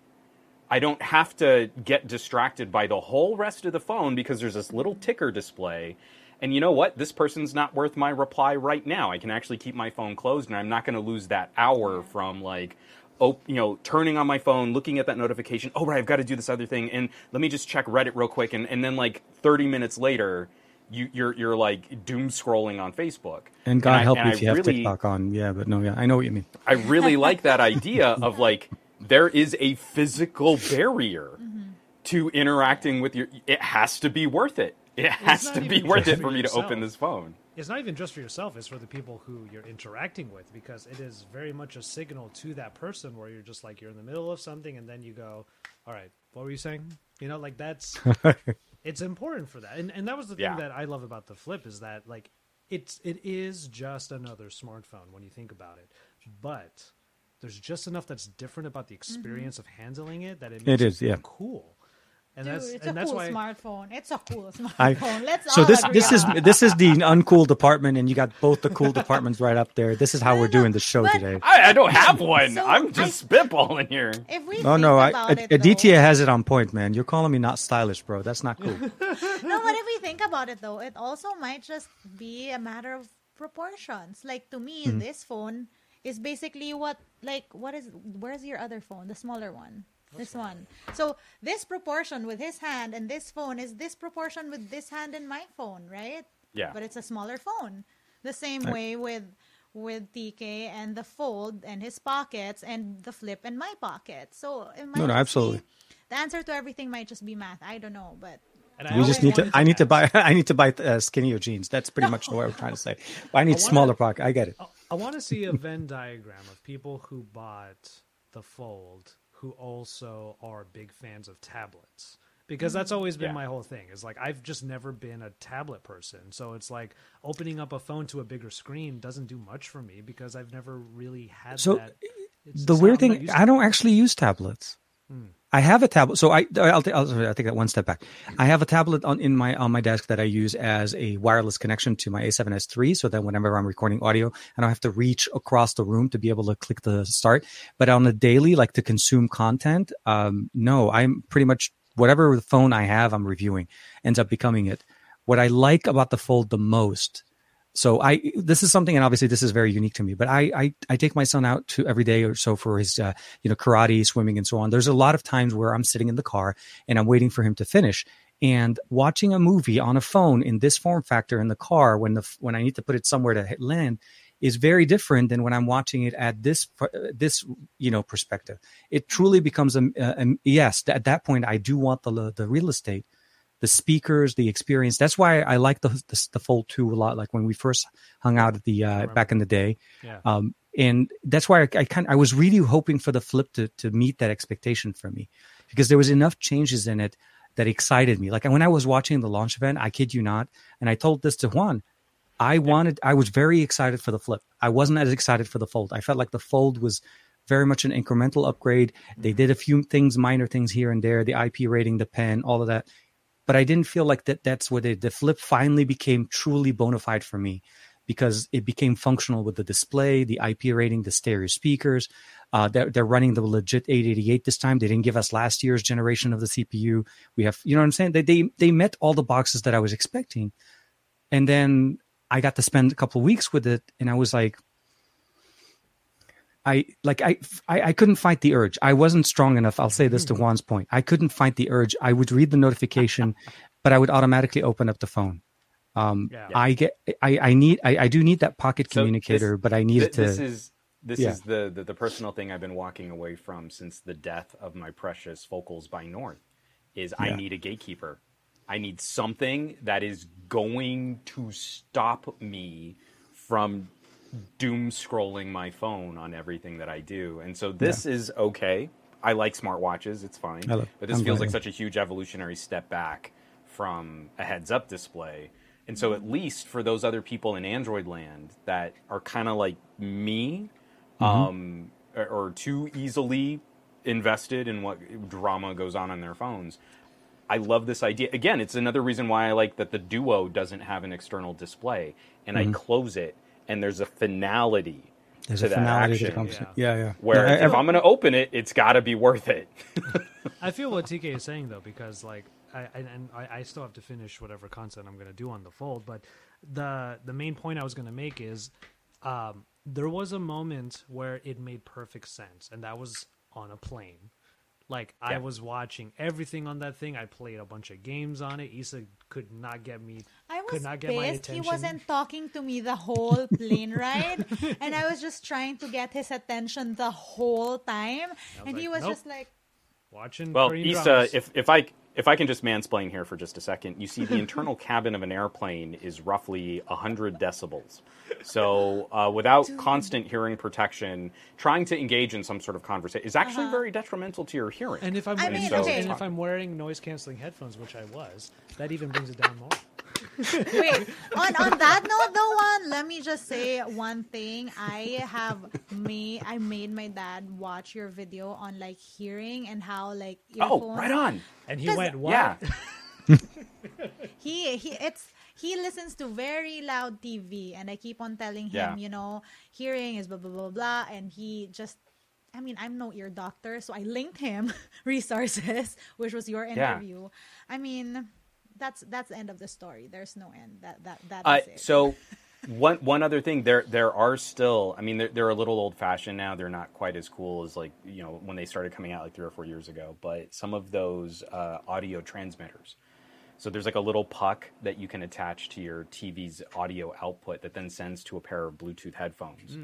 I don't have to get distracted by the whole rest of the phone because there's this little ticker display. And you know what? This person's not worth my reply right now. I can actually keep my phone closed and I'm not going to lose that hour from like, oh, you know, turning on my phone, looking at that notification. Oh, right, I've got to do this other thing, and let me just check Reddit real quick, and, and then like 30 minutes later, you, you're you're like doom scrolling on Facebook. And God I- help and you if you have really- TikTok on. Yeah, but no, yeah, I know what you mean. I really like that idea of like there is a physical barrier mm-hmm. to interacting with your. It has to be worth it. It has to be worth it for for me to open this phone. it's not even just for yourself it's for the people who you're interacting with because it is very much a signal to that person where you're just like you're in the middle of something and then you go all right what were you saying you know like that's it's important for that and, and that was the thing Yeah. that i love about the flip is that like it's it is just another smartphone when you think about it but there's just enough that's different about the mm-hmm. experience of handling it that it makes is, yeah. cool and Dude, that's it's and a that's cool why smartphone. It's a cool I- smartphone. Let's So this this on is this is the uncool department, and you got both the cool departments right up there. This is how we're doing the show But- today. I, I don't have one. So, I'm just spitballing here. If we Oh think no, I, about it, Aditya though- has it on point, man. You're calling me not stylish, bro. That's not cool. No, but if we think about it though, it also might just be a matter of proportions. Like to me, Mm-hmm. this phone is basically what like what is where's your other phone? The smaller one. This one. So this proportion with his hand and this phone is this proportion with this hand and my phone, right? Yeah. But it's a smaller phone. The same way with with TK and the fold and his pockets and the flip and my pocket. So it might No, no, absolutely. be- the answer to everything might just be math. I don't know, but and I We just need to. I need to buy. I need to buy uh, skinnier jeans. That's pretty much what I'm trying to say. I need wanna- smaller pocket. I get it. I- I want to see a Venn diagram of people who bought the Fold who also are big fans of tablets. Because that's always been Yeah. my whole thing. Is like I've just never been a tablet person. So it's like opening up a phone to a bigger screen doesn't do much for me because I've never really had So, that. It's- the weird not- I'm not thing, I don't actually use tablets. I have a tablet, so I I'll, ta- I'll, I'll take that one step back. I have a tablet on in my on my desk that I use as a wireless connection to my A7S3, so that whenever I'm recording audio, I don't have to reach across the room to be able to click the start. But on a daily, like to consume content, um, no, I'm pretty much whatever phone I have, I'm reviewing ends up becoming it. What I like about the Fold the most so I this is something, and obviously this is very unique to me. But I I, I take my son out to every day or so for his uh, you know karate, swimming, and so on. There's a lot of times where I'm sitting in the car and I'm waiting for him to finish. And watching a movie on a phone in this form factor in the car when the when I need to put it somewhere to land is very different than when I'm watching it at this uh, this you know perspective. It truly becomes a, a, a yes. At that point, I do want the the real estate the speakers, the experience. That's why I like the the, the Fold Two a lot. Like when we first hung out at the uh, back in the day, Yeah. um, and that's why I, I kind I was really hoping for the Flip to to meet that expectation for me, because there was enough changes in it that excited me. Like when I was watching the launch event, I kid you not, and I told this to Juan. I wanted, I was very excited for the flip. I wasn't as excited for the fold. I felt like the fold was very much an incremental upgrade. They did a few things, minor things here and there, the IP rating, the pen, all of that. But I didn't feel like that. That's where it. The flip finally became truly bona fide for me because it became functional with the display, the IP rating, the stereo speakers. Uh, they're, they're running the legit 888 this time. They didn't give us last year's generation of the CPU. We have, you know what I'm saying? They they they met all the boxes that I was expecting, and then I got to spend a couple of weeks with it, and I was like, I like I, I I couldn't fight the urge. I wasn't strong enough. I'll say this to Juan's point. I couldn't fight the urge. I would read the notification, but I would automatically open up the phone. Um, Yeah. I get I I need I, I do need that pocket So communicator, this- but I needed Th- to. This is this Yeah. is the, the the personal thing I've been walking away from since the death of my precious Focals by North. Is I need a gatekeeper. I need something that is going to stop me from doom scrolling my phone on everything that I do. And so this is okay. I like smartwatches, it's fine. Love- but this I'm feels like such a huge evolutionary step back from a heads up display. And so at least for those other people in Android land that are kind of like me um, or, or too easily invested in what drama goes on on their phones, I love this idea. Again, it's another reason why I like that the Duo doesn't have an external display, and I close it, and there's a finality There's to a that finality to the action. conversation. Yeah, yeah. Where No, I- if I- I'm going to open it, it's got to be worth it. I feel what TK is saying though, because like I and, and I, I still have to finish whatever content I'm going to do on the fold. But the the main point I was going to make is, um, there was a moment where it made perfect sense, and that was on a plane. Like I was watching everything on that thing. I played a bunch of games on it. Isa could not get me. I was could not get my pissed. He wasn't talking to me the whole plane ride, and I was just trying to get his attention the whole time, and he was nope. just like, watching. Well, Korean Isa, dramas. if if I if I can just mansplain here for just a second, you see the internal cabin of an airplane is roughly hundred decibels. So uh, without constant hearing protection, trying to engage in some sort of conversation is actually very detrimental to your hearing. and if I'm I and mean, so- okay. and if I'm wearing noise canceling headphones, which I was, that even brings it down more. Wait, on on that note though, one, let me just say one thing. I have made I made my dad watch your video on like hearing and how like oh, right on. And he went, "What?" Yeah. He he it's he listens to very loud TV and I keep on telling him, Yeah. you know, hearing is blah blah blah blah and he just I mean, I'm no ear doctor, so I linked him resources, which was your Yeah. interview. I mean, that's that's the end of the story. There's no end. That that that Uh, is it. so one one other thing there there are still I mean they're, they're a little old fashioned now they're not quite as cool as like you know when they started coming out like three or four years ago but some of those uh, audio transmitters so there's like a little puck that you can attach to your TV's audio output that then sends to a pair of Bluetooth headphones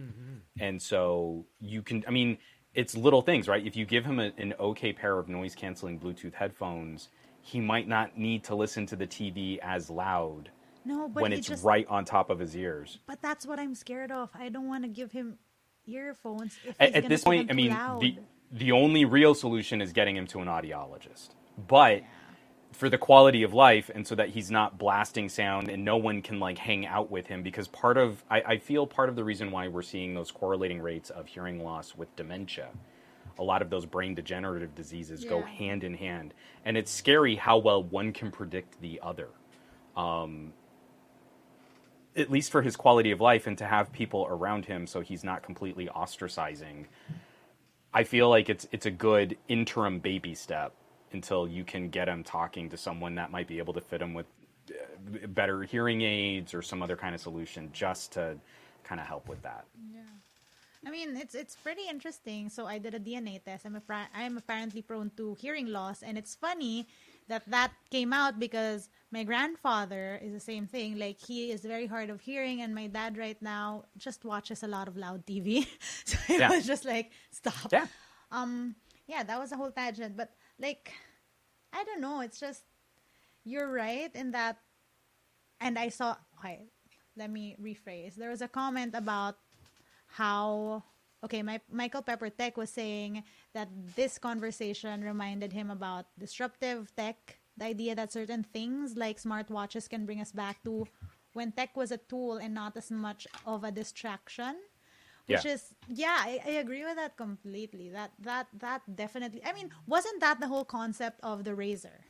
and so you can I mean it's little things right if you give him a, an okay pair of noise canceling Bluetooth headphones he might not need to listen to the TV as loud no, but when it's just, right on top of his ears. But that's what I'm scared of. I don't want to give him earphones At, at this point, I mean, loud. the the only real solution is getting him to an audiologist. But for the quality of life, and so that he's not blasting sound, and no one can like hang out with him, because part of I, I feel part of the reason why we're seeing those correlating rates of hearing loss with dementia. A lot of those brain degenerative diseases go hand in hand, and it's scary how well one can predict the other. at least for his quality of life and to have people around him so he's not completely ostracizing. I feel like it's it's a good interim baby step until you can get him talking to someone that might be able to fit him with uh, better hearing aids or some other kind of solution just to kind of help with that I mean, it's it's pretty interesting. So I did a DNA test. I'm a I'm apparently prone to hearing loss, and it's funny that that came out because my grandfather is the same thing. Like he is very hard of hearing, and my dad right now just watches a lot of loud TV. so it Yeah. was just like stop. yeah Um, yeah, that was a whole tangent, but like, I don't know. It's just you're right in that. And I saw. Okay, let me rephrase. There was a comment about how okay my michael pepper tech was saying that this conversation reminded him about disruptive tech the idea that certain things like smartwatches can bring us back to when tech was a tool and not as much of a distraction which Yeah. is yeah I, I agree with that completely. That that that definitely i mean wasn't that the whole concept of the Razr?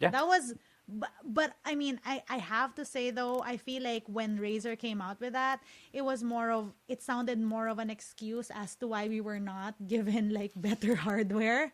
Yeah. That was but, but i mean I, I have to say though i feel like when Razr came out with that it was more of it sounded more of an excuse as to why we were not given like better hardware.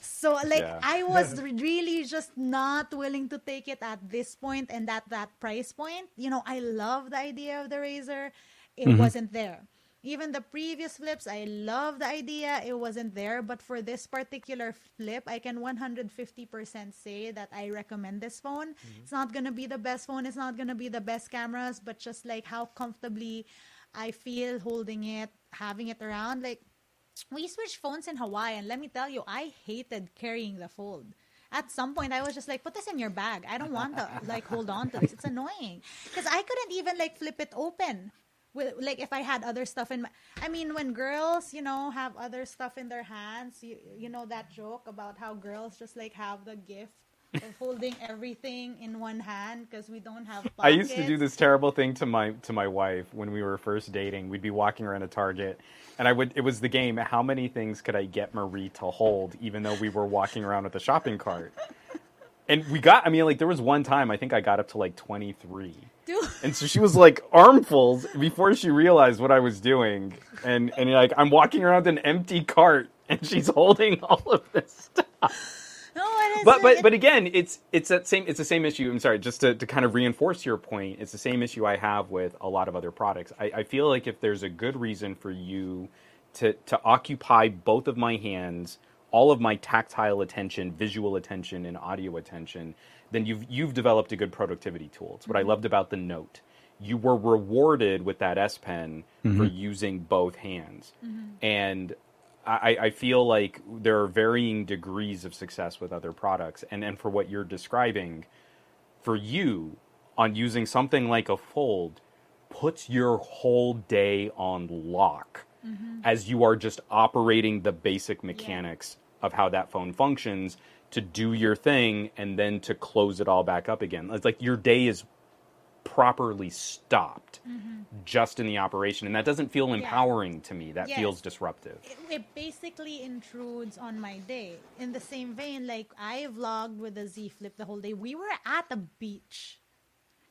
So like Yeah. i was really just not willing to take it at this point and at that price point. You know i love the idea of the Razr it mm-hmm. wasn't there even the previous flips i love the idea it wasn't there but for this particular flip i can 150% say that i recommend this phone mm-hmm. it's not gonna be the best phone it's not gonna be the best cameras but just like how comfortably i feel holding it having it around like we switched phones in Hawaii, and let me tell you, I hated carrying the fold. At some point, I was just like, "Put this in your bag. I don't want to like hold on to this. It's annoying because I couldn't even like flip it open." With, like if I had other stuff in my, I mean, when girls, you know, have other stuff in their hands, you you know that joke about how girls just like have the gift of holding everything in one hand because we don't have. Pockets. I used to do this terrible thing to my to my wife when we were first dating. We'd be walking around a Target, and I would. It was the game. How many things could I get Marie to hold, even though we were walking around with a shopping cart? And we got. I mean, like there was one time I think I got up to like twenty three. Dude. And so she was like armfuls before she realized what I was doing. And and like I'm walking around with an empty cart and she's holding all of this stuff. No, but but but again, it's it's that same it's the same issue. I'm sorry, just to, to kind of reinforce your point, it's the same issue I have with a lot of other products. I, I feel like if there's a good reason for you to to occupy both of my hands, all of my tactile attention, visual attention, and audio attention, then you've you've developed a good productivity tool. It's what I mm-hmm. loved about the Note. You were rewarded with that S Pen for mm-hmm. using both hands, mm-hmm. and I, I feel like there are varying degrees of success with other products, and and for what you're describing, for you on using something like a Fold, puts your whole day on lock Mm-hmm. as you are just operating the basic mechanics of how that phone functions to do your thing and then to close it all back up again. It's like your day is properly stopped mm-hmm. just in the operation, and that doesn't feel empowering to me. That Yes. feels disruptive. it, it basically intrudes on my day. In the same vein, like I vlogged with a z Flip the whole day. We were at the beach.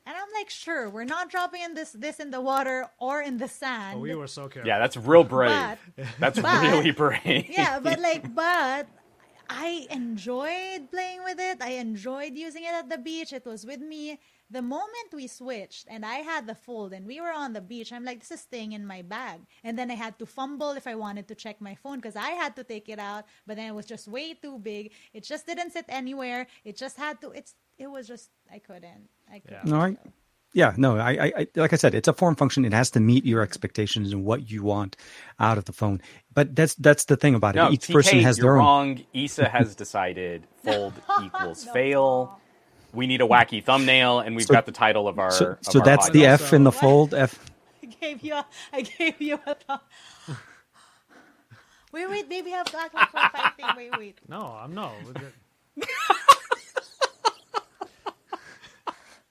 And I'm like, sure, we're not dropping in this this in the water or in the sand. But we were so careful. Yeah, that's real brave. But- that's but- really brave. yeah, but like, but I enjoyed playing with it. I enjoyed using it at the beach. It was with me. The moment we switched and I had the fold and we were on the beach, I'm like, this is staying in my bag. And then I had to fumble if I wanted to check my phone because I had to take it out, but then it was just way too big. It just didn't sit anywhere. It just had to. It's. It was just. I couldn't. I couldn't. No, I, yeah, no, I, I, I, like I said, it's a form function. It has to meet your expectations and what you want out of the phone. But that's that's the thing about it. No, Each TK, person has you're their own. wrong. Isa has decided fold equals fail. We need a wacky thumbnail, and we've So- got the title of our. So, of so our that's podcast. the F in the fold. F. I gave you. A, I gave you a. Thought. Wait, wait, baby, I have to act like for a five thing. Wait, wait. No, I'm no.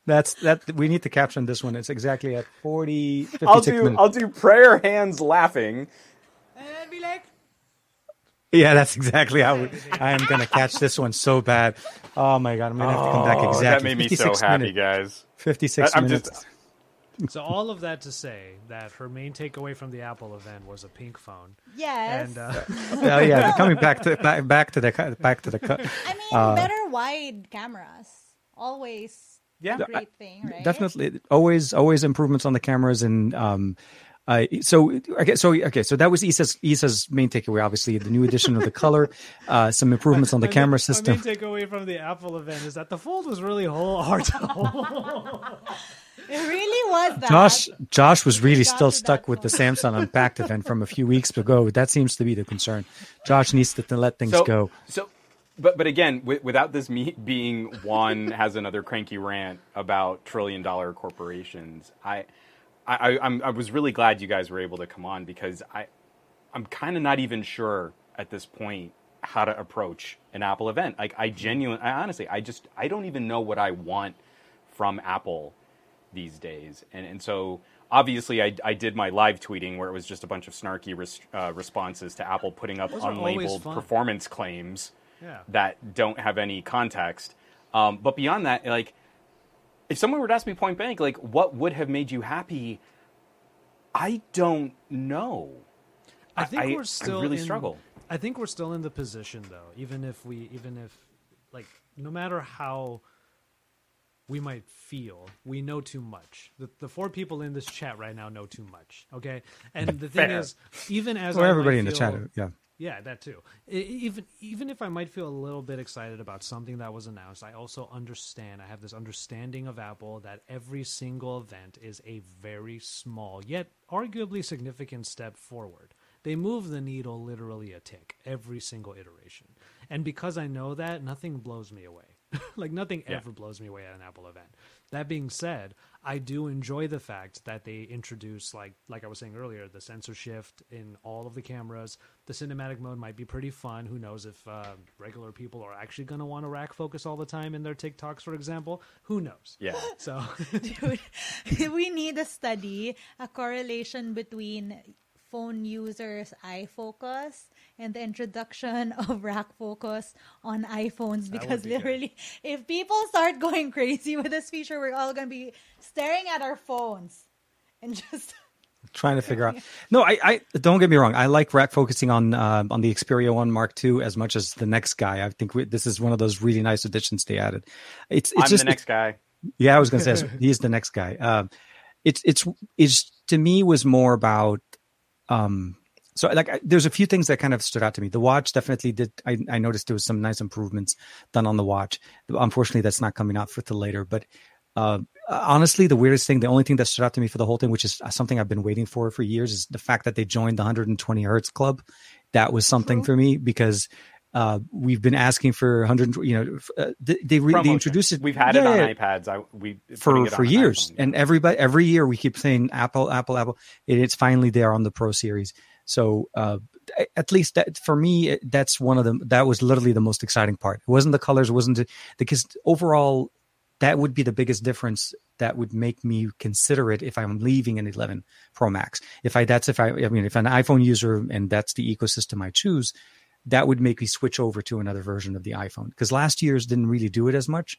That's that. We need to caption this one. It's exactly at 40, 56 I'll do. minutes. I'll do prayer hands laughing. And be like, Yeah, that's exactly how we, I am going to catch this one so bad. Oh my god, I'm going to have to come back Oh, exactly. that made me so 56 happy, minutes. guys. 56 I- I'm minutes. just- So all of that to say that her main takeaway from the Apple event was a pink phone, yes. and uh, Well, yeah, coming back to back, back to the back to the cut. I mean, better wide cameras. Always Yeah. great thing, right? Definitely, always always improvements on the cameras and um. Uh, so okay, so okay, so that was Isa's Isa's main takeaway. Obviously, the new addition of the color, uh, some improvements on the my camera main- system. My main takeaway from the Apple event is that the fold was really whole, hard to hold. It really was that. Josh Josh was really Josh still stuck that with the. Samsung Unpacked event from a few weeks ago. That seems to be the concern. Josh needs to, to let things So, go. so, but but again, wi- without this me being one has another cranky rant about trillion dollar corporations, I, I, I, I'm, I was really glad you guys were able to come on because I, I'm kind of not even sure at this point how to approach an Apple event. Like I genuinely, I honestly, I just, I don't even know what I want from Apple these days, and and so. Obviously, I, I did my live tweeting where it was just a bunch of snarky res, uh, responses to Apple putting up unlabeled performance claims Yeah. that don't have any context. Um, but beyond that, like, if someone were to ask me point blank, like, what would have made you happy? I don't know. I think I- we're I still really in- struggle. I think we're still in the position though, even if we, even if, like, no matter how we might feel, we know too much. The, the four people in this chat right now know too much. Okay, and the thing Fair. is, even as Well, I everybody might in the chat, yeah. Yeah, that too. Even even if I might feel a little bit excited about something that was announced, I also understand. I have this understanding of Apple that every single event is a very small yet arguably significant step forward. They move the needle literally a tick every single iteration. And because I know that, nothing blows me away. like nothing Yeah. ever blows me away at an Apple event. That being said, I do enjoy the fact that they introduce like like I was saying earlier, the sensor shift in all of the cameras. The cinematic mode might be pretty fun. Who knows if uh, regular people are actually going to want to rack focus all the time in their TikToks, for example? Who knows? Yeah. So Dude, we need a study, a correlation between phone users' eye focus and the introduction of rack focus on iPhones because be good. literally if people start going crazy with this feature we're all going to be staring at our phones and just trying to figure out. No, I, I don't get me wrong. I like rack focusing on uh, on the Xperia One Mark II as much as the next guy. I think we, this is one of those really nice additions they added. It's it's I'm just the next guy. yeah. I was gonna say he's the next guy. Um, it's it's it's to me was more about um. So like, I, there's a few things that kind of stood out to me. The watch definitely did. I, I noticed there was some nice improvements done on the watch. Unfortunately, that's not coming out for till later. But uh, honestly, the weirdest thing, the only thing that stood out to me for the whole thing, which is something I've been waiting for for years, is the fact that they joined the 120 hertz club. That was something for me because uh, we've been asking for 100. You know, uh, they they, re- they introduced it. We've had Yeah, it yeah, on iPads. I we for for years, iPhone, and yeah. everybody every year we keep saying Apple, Apple, Apple, and it's finally there on the Pro Series. So uh, at least that for me, that's one of them. That was literally the most exciting part. It wasn't the colors, it wasn't the- because overall, that would be the biggest difference. That would make me consider it if I'm leaving an 11 Pro Max. If I that's if I I mean if an iPhone user and that's the ecosystem I choose, that would make me switch over to another version of the iPhone because last year's didn't really do it as much.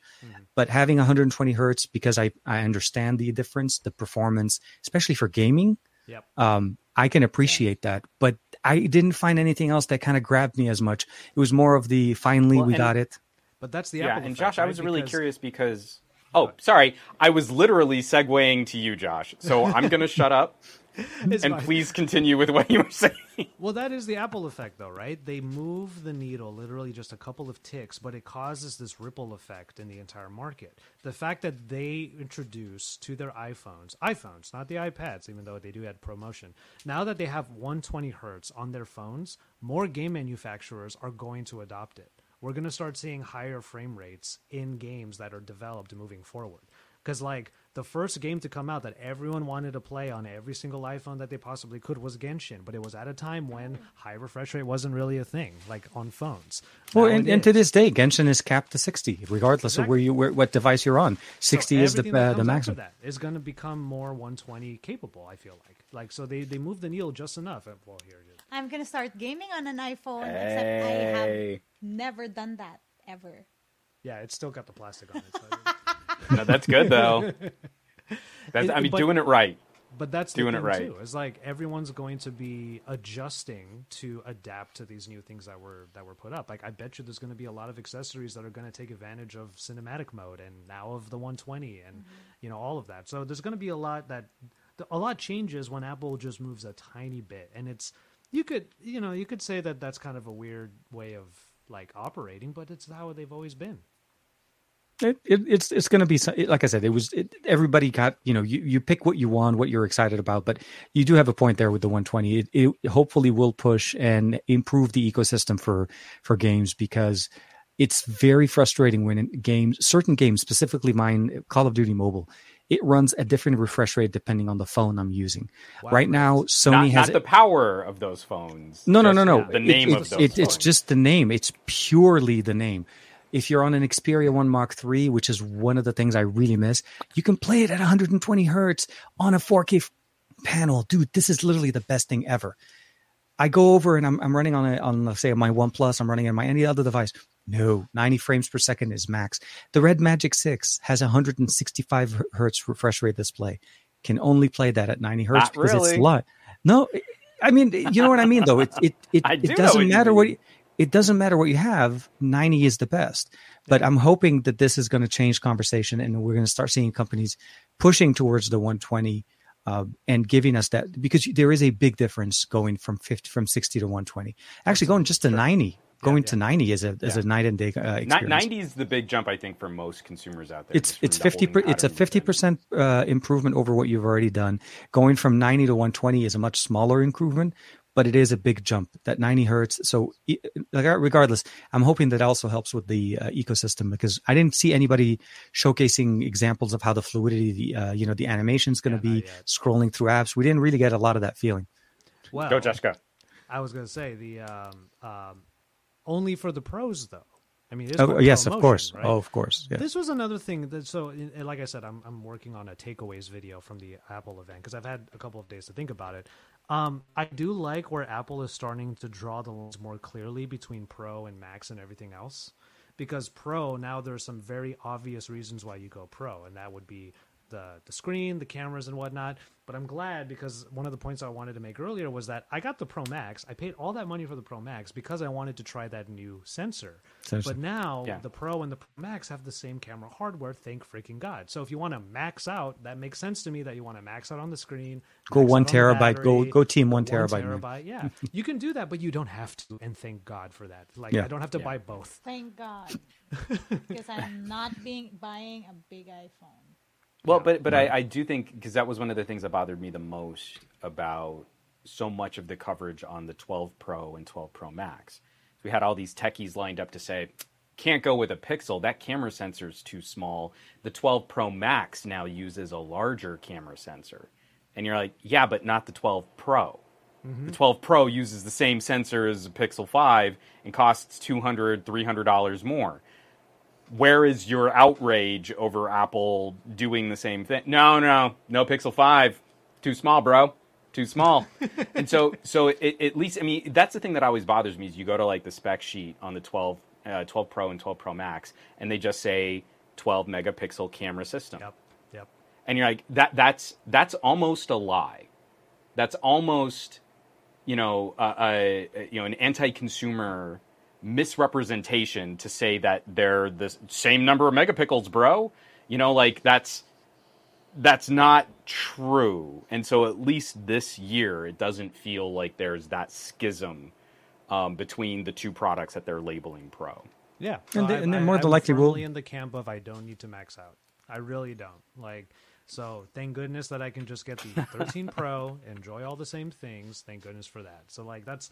But having 120 hertz because I I understand the difference, the performance, especially for gaming, Yep. um, I can appreciate that. But I didn't find anything else that kind of grabbed me as much. It was more of the finally Well, we and- got it. But that's the yeah, Apple and effect, Josh, I right? was really Because- curious because oh, sorry, I was literally segueing to you, Josh. So I'm gonna shut up It's and fine. please continue with what you were saying. Well, that is the Apple effect, though, right? They move the needle literally just a couple of ticks, but it causes this ripple effect in the entire market. The fact that they introduce to their iPhones, iPhones, not the iPads, even though they do add promotion, now that they have 120 hertz on their phones, more game manufacturers are going to adopt it. We're going to start seeing higher frame rates in games that are developed moving forward. Because, like, the first game to come out that everyone wanted to play on every single iPhone that they possibly could was Genshin, but it was at a time when high refresh rate wasn't really a thing, like on phones. Well, and, and to this day, Genshin is capped to 60, regardless of where you where, what device you're on. 60 So is the that uh, the maximum. That is going to become more 120 capable. I feel like, like so they they move the needle just enough. Uh, Well, here it is. I'm gonna start gaming on an iPhone, except I have never done that ever. Yeah, it's still got the plastic on it. So No, that's good though. That's I It- mean but- doing it right. But that's Doing the it right. too. It's like everyone's going to be adjusting to adapt to these new things that were that were put up. Like I bet you there's going to be a lot of accessories that are going to take advantage of cinematic mode and now of the 120 and mm-hmm. you know all of that. So there's going to be a lot that a lot changes when Apple just moves a tiny bit, and it's you could you know you could say that that's kind of a weird way of like operating, but it's how they've always been. It, it, it's it's going to be like I said. It was it, everybody got you know you, you pick what you want, what you're excited about. But you do have a point there with the 120. It, it hopefully will push and improve the ecosystem for for games because it's very frustrating when in games, certain games, specifically mine, Call of Duty Mobile, it runs a different refresh rate depending on the phone I'm using. Wow. right now, Sony Not, has not the power of those phones. no, no, no, no. The name it- of those. it- It's just the name. It's purely the name. If you're on an Xperia One Mark III, which is one of the things I really miss, you can play it at 120 hertz on a 4K f- panel, dude. This is literally the best thing ever. I go over and I'm, I'm running on a, on let's say my OnePlus. I'm running on my any other device. No, 90 frames per second is max. The Red Magic 6 has a 165 hertz refresh rate display. Can only play that at 90 hertz Not because it's really. live. No, I mean you know what I mean though. It it it, it doesn't what you matter what you- it doesn't matter what you have. 90 is the best. But I'm hoping that this is going to change conversation and we're going to start seeing companies pushing towards the 120 uh, and giving us that because there is a big difference going from 50 from 60 to 120. Actually, going just to 90, going to 90 is a is Yeah. a night and day uh, experience. 90 is the big jump, I think, for most consumers out there. It's it's fifty. per- It's a 50% uh, improvement over what you've already done. Going from ninety to one twenty is a much smaller improvement, but it is a big jump. That ninety hertz. So e- regardless, I'm hoping that also helps with the uh, ecosystem because I didn't see anybody showcasing examples of how the fluidity, the uh, you know, the animation is going to Yeah, be scrolling through apps. We didn't really get a lot of that feeling. Well, Go, Josh, go. I was going to say the um, um, only for the pros though. I mean, it's Oh, yes, of promotion, course. right? Oh, of course. Yeah. This was another thing that so in, in- like I said, I'm I'm working on a takeaways video from the Apple event because I've had a couple of days to think about it. Um, I do like where Apple is starting to draw the lines more clearly between Pro and Max and everything else. Because Pro now there's some very obvious reasons why you go Pro, and that would be the the screen, the cameras, and whatnot. But I'm glad because one of the points I wanted to make earlier was that I got the Pro Max. I paid all that money for the Pro Max because I wanted to try that new sensor. Sensor. But now Yeah. the Pro and the Pro Max have the same camera hardware. Thank freaking God. So if you want to max out, that makes sense to me that you want to max out on the screen. Go one on terabyte. Go- battery, go team go one terabyte, man. terabyte. Yeah, you can do that, but you don't have to. And thank God for that. Like Yeah. I don't have to Yeah. buy both. Thank God, because I'm not being buying a big iPhone. Well, but but I, I do think because that was one of the things that bothered me the most about so much of the coverage on the 12 Pro and 12 Pro Max. We had all these techies lined up to say, can't go with a Pixel. That camera sensor is too small. The 12 Pro Max now uses a larger camera sensor, and you're like, yeah, but not the 12 Pro. Mm-hmm. The 12 Pro uses the same sensor as a Pixel 5 and costs $200, $300 more where is your outrage over Apple doing the same thing? No, no, no Pixel 5. Too small, bro. Too small. and so so it, at least I mean that's the thing that always bothers me is you go to like the spec sheet on the 12 uh, 12 Pro and 12 Pro Max and they just say 12 megapixel camera system. Yep. Yep. And you're like that that's that's almost a lie. That's almost you know uh, uh, you know an anti-consumer misrepresentation to say that they're the same number of megapixels, bro. You know, like that's that's not true. And so at least this year, it doesn't feel like there's that schism um, between the two products that they're labeling pro. Yeah, And they- I'm- and then I- more I'm than likely we'll- firmly in the camp of I don't need to max out. I really don't. Like, so thank goodness that I can just get the 13 Pro, enjoy all the same things. Thank goodness for that. So like that's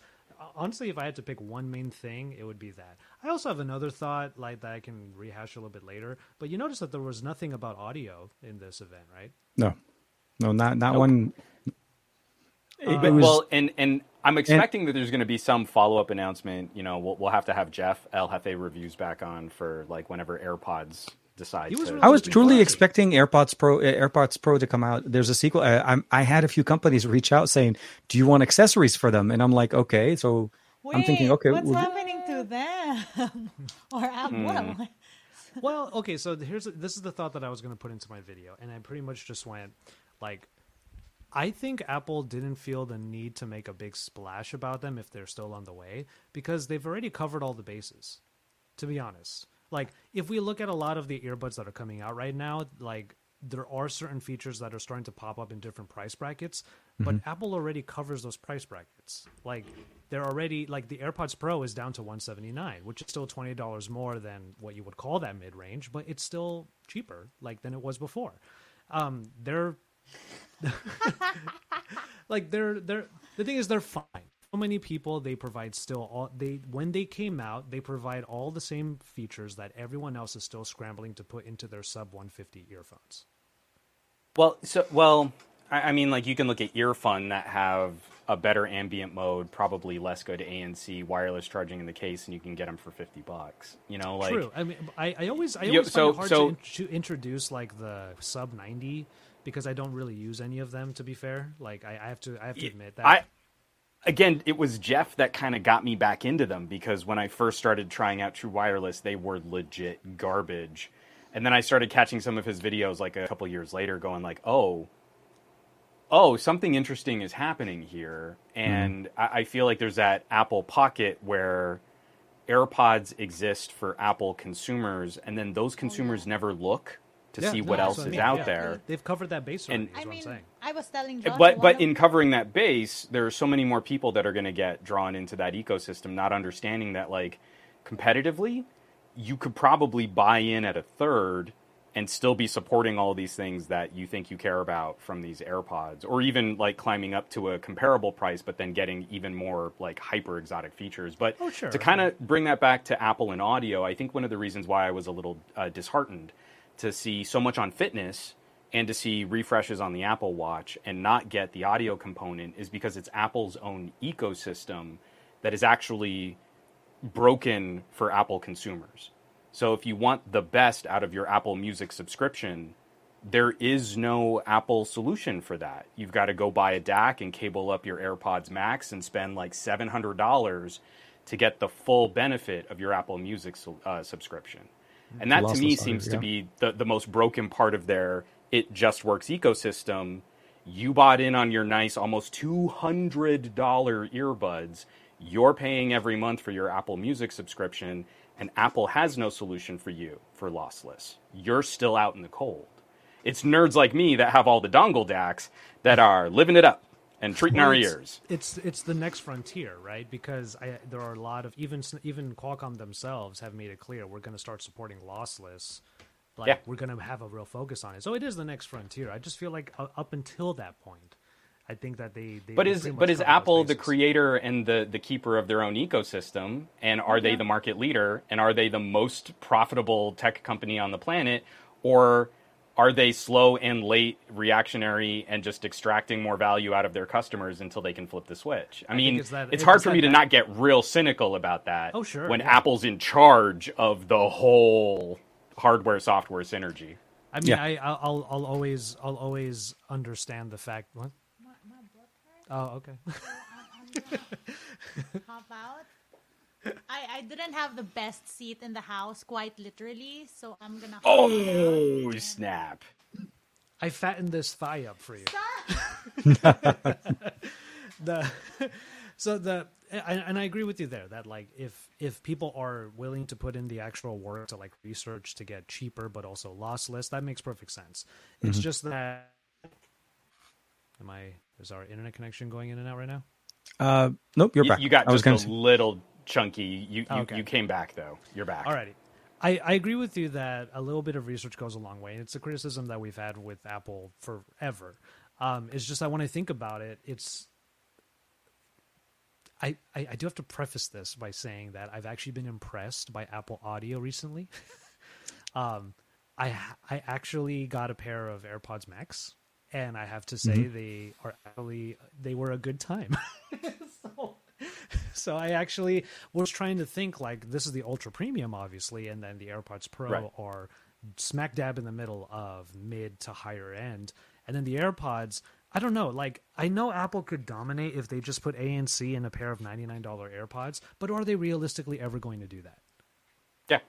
honestly, if I had to pick one main thing, it would be that. I also have another thought like that I can rehash a little bit later. But you notice that there was nothing about audio in this event, right? No, no, not not Nope. one. It, Uh, was well, and and I'm expecting that there's going to be some follow up announcement. You know, we'll, we'll have to have Jeff El Jefe reviews back on for like whenever AirPods decide. He was to, really I was truly flashy. expecting AirPods Pro, AirPods Pro to come out. There's a sequel. I'm, I had a few companies reach out saying, "Do you want accessories for them?" And I'm like, "Okay." So I'm thinking, okay, what's we'll- happening to them? or Apple? Hmm. What? well, okay, so here's this is the thought that I was going to put into my video, and I pretty much just went like, I think Apple didn't feel the need to make a big splash about them if they're still on the way because they've already covered all the bases. To be honest, like if we look at a lot of the earbuds that are coming out right now, like there are certain features that are starting to pop up in different price brackets, but Apple already covers those price brackets. Like they're already like the AirPods Pro is down to 179, which is still $20 more than what you would call that mid-range, but it's still cheaper like than it was before. Um they're like they're they're the thing is they're fine. So many people they provide still all they when they came out they provide all the same features that everyone else is still scrambling to put into their sub 150 earphones. Well, so well, I, I mean, like you can look at Earfun that have a better ambient mode, probably less good ANC wireless charging in the case, and you can get them for fifty bucks. You know, like True. I mean, I, I always I always so- find it hard so- to, in- to introduce like the sub 90 because I don't really use any of them. To be fair, like I, I have to I have to admit that. I again, it was Jeff that kind of got me back into them because when I first started trying out True Wireless, they were legit garbage. And then I started catching some of his videos like a couple years later, going like, "Oh, oh, something interesting is happening here." Mm-hmm. And I, I feel like there's that Apple Pocket where AirPods exist for Apple consumers, and then those oh, consumers never look to Yeah, see no, what that's else I is mean. out Yeah. there. They've covered that base already. And- is I what mean, I'm saying. I was telling Josh. but but in covering that base, there are so many more people that are going to get drawn into that ecosystem, not understanding that like competitively, you could probably buy in at a third and still be supporting all these things that you think you care about from these AirPods, or even like climbing up to a comparable price, but then getting even more like hyper exotic features. But Oh, sure. to kind of bring that back to Apple and audio, I think one of the reasons why I was a little uh, disheartened to see so much on fitness and to see refreshes on the Apple Watch and not get the audio component is because it's Apple's own ecosystem that is actually broken for Apple consumers. So if you want the best out of your Apple Music subscription, there is no Apple solution for that. You've got to go buy a DAC and cable up your AirPods Max and spend like $700 to get the full benefit of your Apple Music uh, subscription. And that to me seems to be the, the most broken part of their it just works ecosystem, you bought in on your nice almost $200 earbuds. You're paying every month for your Apple Music subscription, and Apple has no solution for you for lossless. You're still out in the cold. It's nerds like me that have all the dongle DACs that are living it up and treating Well, our it's- ears. It's it's the next frontier, right? Because I, there are a lot of even even Qualcomm themselves have made it clear we're going to start supporting lossless. Like Yeah. we're going to have a real focus on it. So it is the next frontier. I just feel like uh, up until that point, I think that they. they But is but is Apple the creator and the the keeper of their own ecosystem? And are they the market leader? And are they the most profitable tech company on the planet? Or are they slow and late, reactionary, and just extracting more value out of their customers until they can flip the switch? I, mean, it's that- it's it's hard for me to back- not get real cynical about that. Oh, sure, When yeah. Apple's in charge of the whole hardware software synergy. I mean, Yeah. I I'll, I'll I'll always I'll always understand the fact. What? My, my butt hurts. Oh, okay. Hop out. I, I didn't have the best seat in the house, quite literally, so I'm gonna. Oh, snap. I fattened this thigh up for you. The so the and, and I agree with you there that like if if people are willing to put in the actual work to like research to get cheaper but also lossless, that makes perfect sense. It's just that am I is our internet connection going in and out right now? Uh, nope, you're You, back. you got I was just going a to. little chunky. You you, Okay. you came back though. You're back. Alrighty. I, I agree with you that a little bit of research goes a long way. And it's a criticism that we've had with Apple forever. Um, it's just that when I think about it, it's I, I, I do have to preface this by saying that I've actually been impressed by Apple Audio recently. um, I I actually got a pair of AirPods Max, and I have to say they are actually they were a good time. so, so I actually was trying to think like this is the ultra premium, obviously, and then the AirPods Pro Right. are smack dab in the middle of mid to higher end, and then the AirPods. I don't know. Like I know Apple could dominate if they just put ANC in a pair of ninety nine dollar AirPods, but are they realistically ever going to do that? Yeah.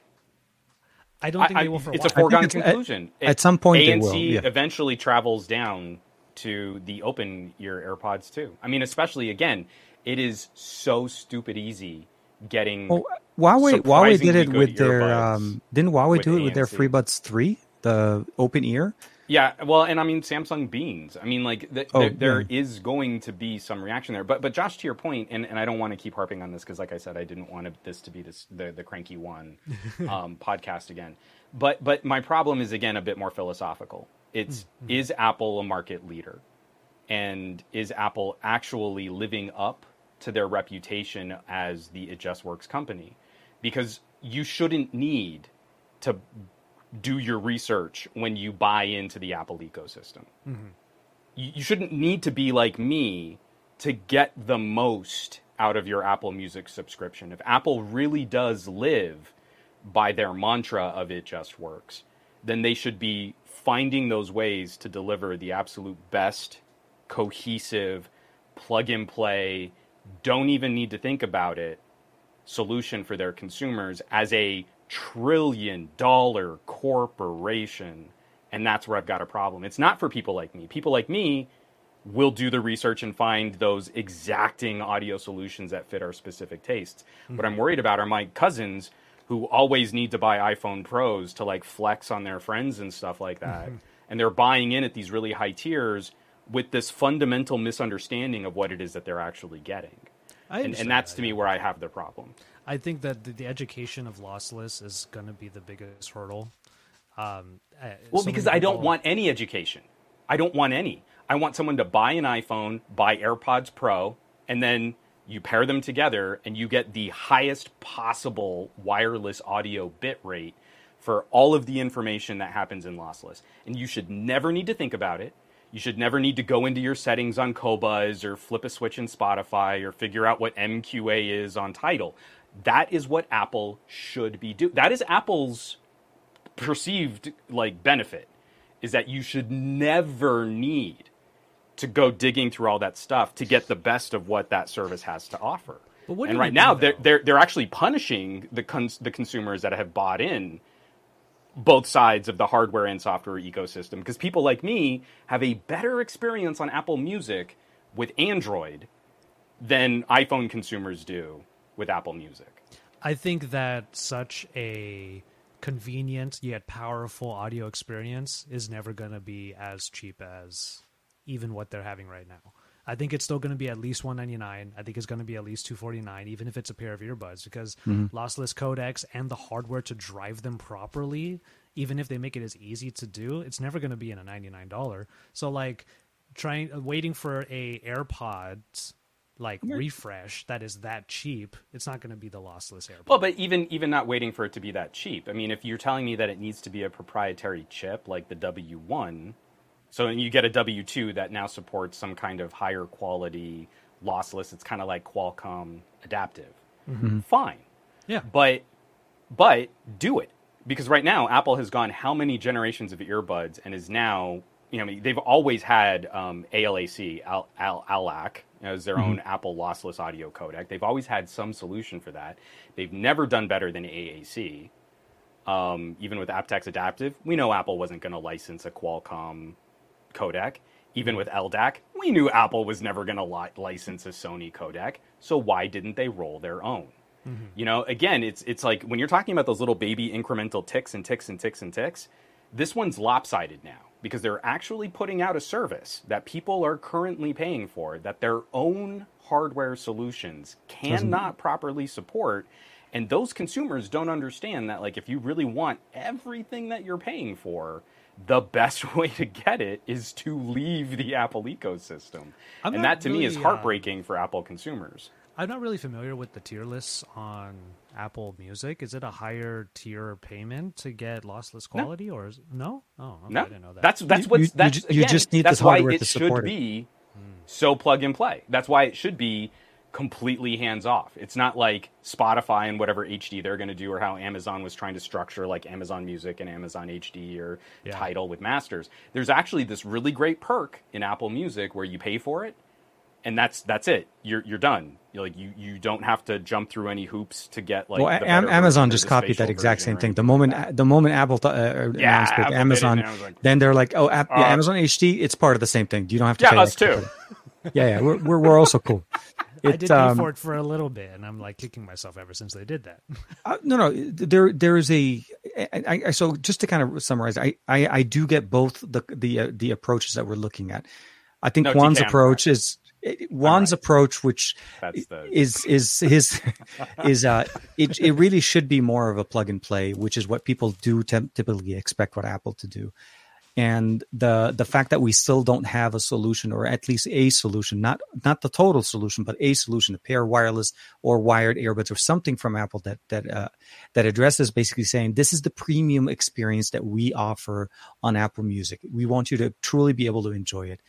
I don't think I- they will for a it's while. a foregone it's- at- conclusion. at some point they ANC will, yeah. eventually travels down to the open ear AirPods too. I mean, especially again, it is so stupid easy getting. Well, Huawei, Huawei did it with their. earbuds Um, didn't Huawei with do it with their FreeBuds Three, the open ear? Yeah, well, and I mean Samsung Beans. I mean, like th- Oh, there, there yeah. is going to be some reaction there. But but Josh, to your point, and, and I don't want to keep harping on this because, like I said, I didn't want this to be this the the cranky one um, podcast again. But but my problem is again a bit more philosophical. It's is Apple a market leader, and is Apple actually living up to their reputation as the It Just Works company? Because you shouldn't need to do your research when you buy into the Apple ecosystem. Mm-hmm. You, you shouldn't need to be like me to get the most out of your Apple Music subscription. If Apple really does live by their mantra of it just works, then they should be finding those ways to deliver the absolute best, cohesive, plug and play, don't even need to think about it solution for their consumers as a trillion dollar corporation. And that's where I've got a problem. It's not for people like me. People like me will do the research and find those exacting audio solutions that fit our specific tastes. What I'm mm-hmm. worried about are my cousins who always need to buy iPhone Pros to like flex on their friends and stuff like that. Mm-hmm. And they're buying in at these really high tiers with this fundamental misunderstanding of what it is that they're actually getting. I And, and that's that, to me yeah. where I have the problem. I think that the, the education of lossless is going to be the biggest hurdle. Um, uh, Well, so because I don't want any education. I don't want any. I want someone to buy an iPhone, buy AirPods Pro, and then you pair them together and you get the highest possible wireless audio bit rate for all of the information that happens in lossless. And you should never need to think about it. You should never need to go into your settings on Qobuz or flip a switch in Spotify or figure out what MQA is on Tidal. That is what Apple should be doing. That is Apple's perceived like benefit is that you should never need to go digging through all that stuff to get the best of what that service has to offer. But what and right now do, they're, they're they're actually punishing the cons- the consumers that have bought in both sides of the hardware and software ecosystem because people like me have a better experience on Apple Music with Android than iPhone consumers do with Apple Music. I think that such a convenient yet powerful audio experience is never going to be as cheap as even what they're having right now. I think it's still going to be at least 199. I think it's going to be at least 249 even if it's a pair of earbuds because Mm-hmm. lossless codecs and the hardware to drive them properly, even if they make it as easy to do, it's never going to be in a $99. So like trying waiting for a AirPods like refresh that is that cheap, it's not going to be the lossless AirPods. Well, but even even not waiting for it to be that cheap. I mean, if you're telling me that it needs to be a proprietary chip like the W1, so you get a W2 that now supports some kind of higher quality lossless. It's kind of like Qualcomm adaptive. Fine, yeah. but but do it because right now Apple has gone how many generations of earbuds and is now you know they've always had um, ALAC Al, Al, ALAC as their own Apple lossless audio codec. They've always had some solution for that. They've never done better than AAC. Um, even with aptX Adaptive, we know Apple wasn't going to license a Qualcomm codec. Even with LDAC, we knew Apple was never going to li- license a Sony codec. So why didn't they roll their own? Mm-hmm. You know, again, it's it's like when you're talking about those little baby incremental ticks and ticks and ticks and ticks, this one's lopsided now because they're actually putting out a service that people are currently paying for that their own hardware solutions cannot properly support. And those consumers don't understand that like if you really want everything that you're paying for, the best way to get it is to leave the Apple ecosystem. I'm and that to me is really, uh, heartbreaking for Apple consumers. I'm not really familiar with the tier lists on Apple Music. Is it a higher tier payment to get lossless quality, or is no? Oh, okay, No, I didn't know that. that's that's You- what's you- you that's you just need that's this why hardware it to should it. be so plug and play. That's why it should be completely hands off. It's not like Spotify and whatever HD they're going to do, or how Amazon was trying to structure like Amazon Music and Amazon HD or Yeah. Tidal with masters. There's actually this really great perk in Apple Music where you pay for it, and that's that's it. You're you're done. You're like you you don't have to jump through any hoops to get like. well, Am- Amazon just copied that exact same thing. The moment the moment Apple th- uh, Yeah, announced it, Apple Amazon, and I was like, then they're like, "Oh, app, yeah, Uh, Amazon HD, it's part of the same thing. You don't have to Yeah, pay us extra too. Yeah, yeah, we're we're, we're also cool. I It, did pay um, for it for a little bit, and I'm like kicking myself ever since they did that. Uh, no, no. There, there is a. I, I, so just to kind of summarize, I, I, I do get both the the uh, the approaches that we're looking at. I think No, Juan's TK, I'm approach is Juan's right. approach, which That's the- is is his is uh it it really should be more of a plug and play, which is what people do tem- typically expect what Apple to do. And the the fact that we still don't have a solution, or at least a solution, not not the total solution, but a solution, a pair wireless or wired earbuds, or something from Apple that that uh, that addresses basically saying this is the premium experience that we offer on Apple Music. We want you to truly be able to enjoy it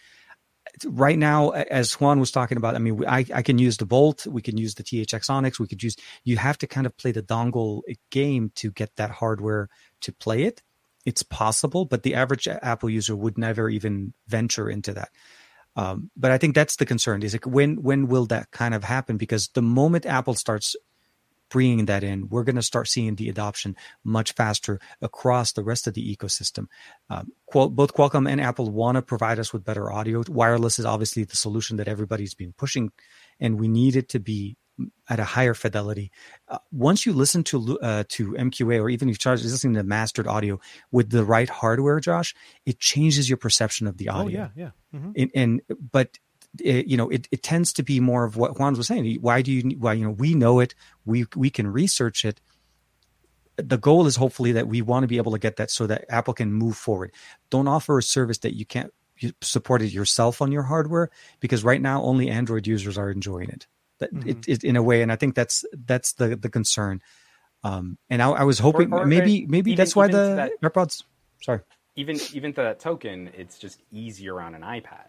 right now, as Juan was talking about, I mean, I, I can use the Bolt, we can use the THX Onyx, we could use, you have to kind of play the dongle game to get that hardware to play it. It's possible, but the average Apple user would never even venture into that. Um, but I think that's the concern is like when when will that kind of happen? Because the moment Apple starts bringing that in, we're going to start seeing the adoption much faster across the rest of the ecosystem. Um, Qual- both Qualcomm and Apple want to provide us with better audio. Wireless is obviously the solution that everybody's been pushing, and we need it to be at a higher fidelity. Uh, once you listen to uh, to MQA or even if you start listening to mastered audio with the right hardware, Josh, it changes your perception of the audio Oh yeah, yeah. hmm and, and but it, you know it, it tends to be more of what Juan was saying. Why do you? Why you know we know it. We we can research it. The goal is hopefully that we want to be able to get that so that Apple can move forward. Don't offer a service that you can't support it yourself on your hardware because right now only Android users are enjoying it. That it, it in a way, and I think that's that's the the concern. Um, and I, I was hoping or- maybe maybe even- that's why the that- AirPods. Sorry. even even to that token, it's just easier on an iPad.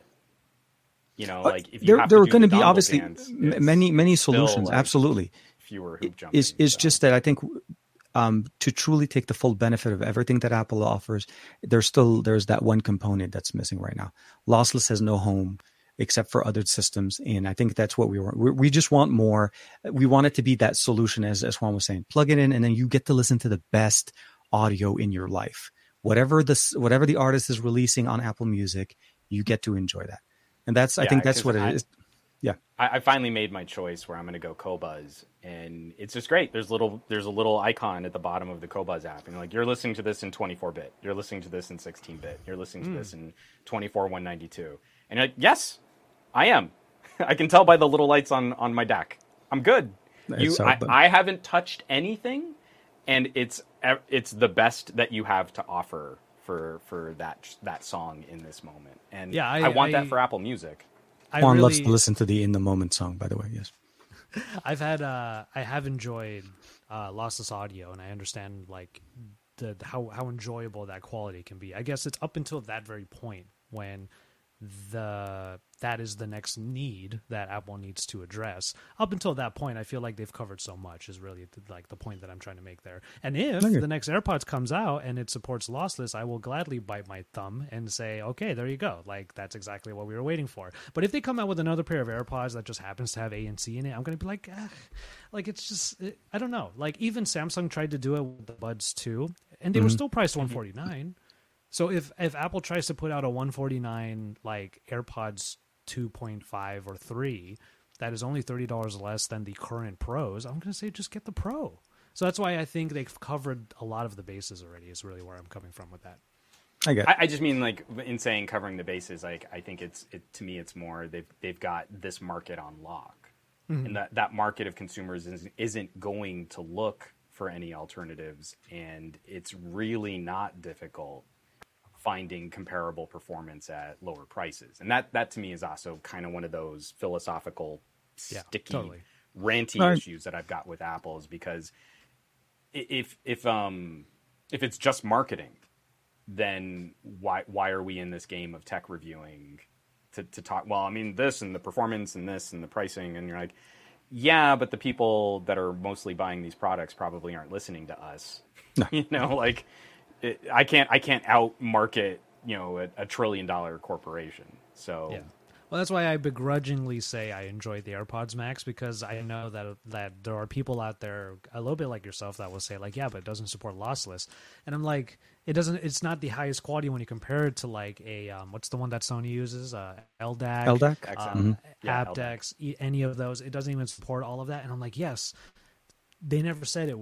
You know, Uh, like if you there, have there are going to be obviously dance, many many solutions. like, absolutely, fewer hoop jumping. is is so. just that I think um, to truly take the full benefit of everything that Apple offers, there's still there's that one component that's missing right now. Lossless has no home except for other systems, and I think that's what we want. We, we just want more. We want it to be that solution, as as Juan was saying, plug it in, and then you get to listen to the best audio in your life. Whatever this, whatever the artist is releasing on Apple Music, you get to enjoy that, and that's I think that's what it I- is. Yeah, I, I finally made my choice where I'm going to go Qobuz, and it's just great. There's little there's a little icon at the bottom of the Qobuz app, and you're like you're listening to this in 24 bit, you're listening to this in 16 bit, you're listening to hmm. this in 24 192, and you're like yes, I am. I can tell by the little lights on on my deck. I'm good. You, I, I haven't touched anything, and it's it's the best that you have to offer for for that that song in this moment. And Yeah, I- I, want I- that for Apple Music. I Juan really, loves to listen to the in the moment song. By the way, yes. I've had uh I have enjoyed uh lossless audio and I understand like the how how enjoyable that quality can be. I guess it's up until that very point when the that is the next need that Apple needs to address. Up until that point, I feel like they've covered so much is really like the point that I'm trying to make there. And if Okay. the next AirPods comes out and it supports lossless, I will gladly bite my thumb and say, okay, there you go. Like that's exactly what we were waiting for. But if they come out with another pair of AirPods that just happens to have ANC in it, I'm going to be like, Ugh. like it's just it, I don't know. Like even Samsung tried to do it with the Buds too, and they were mm-hmm. still priced mm-hmm. 149. So if if Apple tries to put out a 149 like AirPods 2.5 or 3 that is only $30 less than the current Pros, I'm going to say just get the Pro. So that's why I think they've covered a lot of the bases already. Is really where I'm coming from with that. I get. I, I just mean like in saying covering the bases. Like I think it's it, to me it's more they've they've got this market on lock, mm-hmm. and that that market of consumers is, isn't going to look for any alternatives, and it's really not difficult finding comparable performance at lower prices, and that that to me is also kind of one of those philosophical Yeah, sticky totally. ranty Right. issues that I've got with Apple is because if if um if it's just marketing then why why are we in this game of tech reviewing to, to talk well i mean this and the performance and this and the pricing and you're like yeah but the people that are mostly buying these products probably aren't listening to us you know like it, i can't i can't out market you know a, a trillion dollar corporation so Yeah. Well, that's why I begrudgingly say I enjoy the AirPods Max because I know that that there are people out there a little bit like yourself that will say like, yeah, but it doesn't support lossless, and I'm like, it doesn't. It's not the highest quality when you compare it to like a um, what's the one that Sony uses, uh, LDAC, LDAC? XM. um, Yeah, aptX, e- any of those. It doesn't even support all of that, and I'm like, yes, they never said it.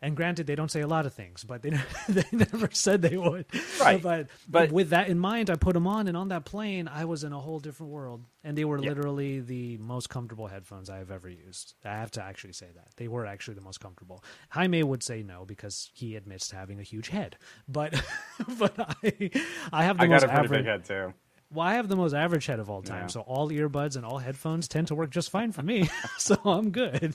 And granted, they don't say a lot of things, but they they never said they would. Right. But, But- with that in mind, I put them on, and on that plane, I was in a whole different world. And they were Yeah. literally the most comfortable headphones I have ever used. I have to actually say that they were actually the most comfortable. Jaime would say no because he admits to having a huge head, but but I I have the i most got a average. big head too Well, I have the most average head of all time, Yeah. so all earbuds and all headphones tend to work just fine for me. so I'm good.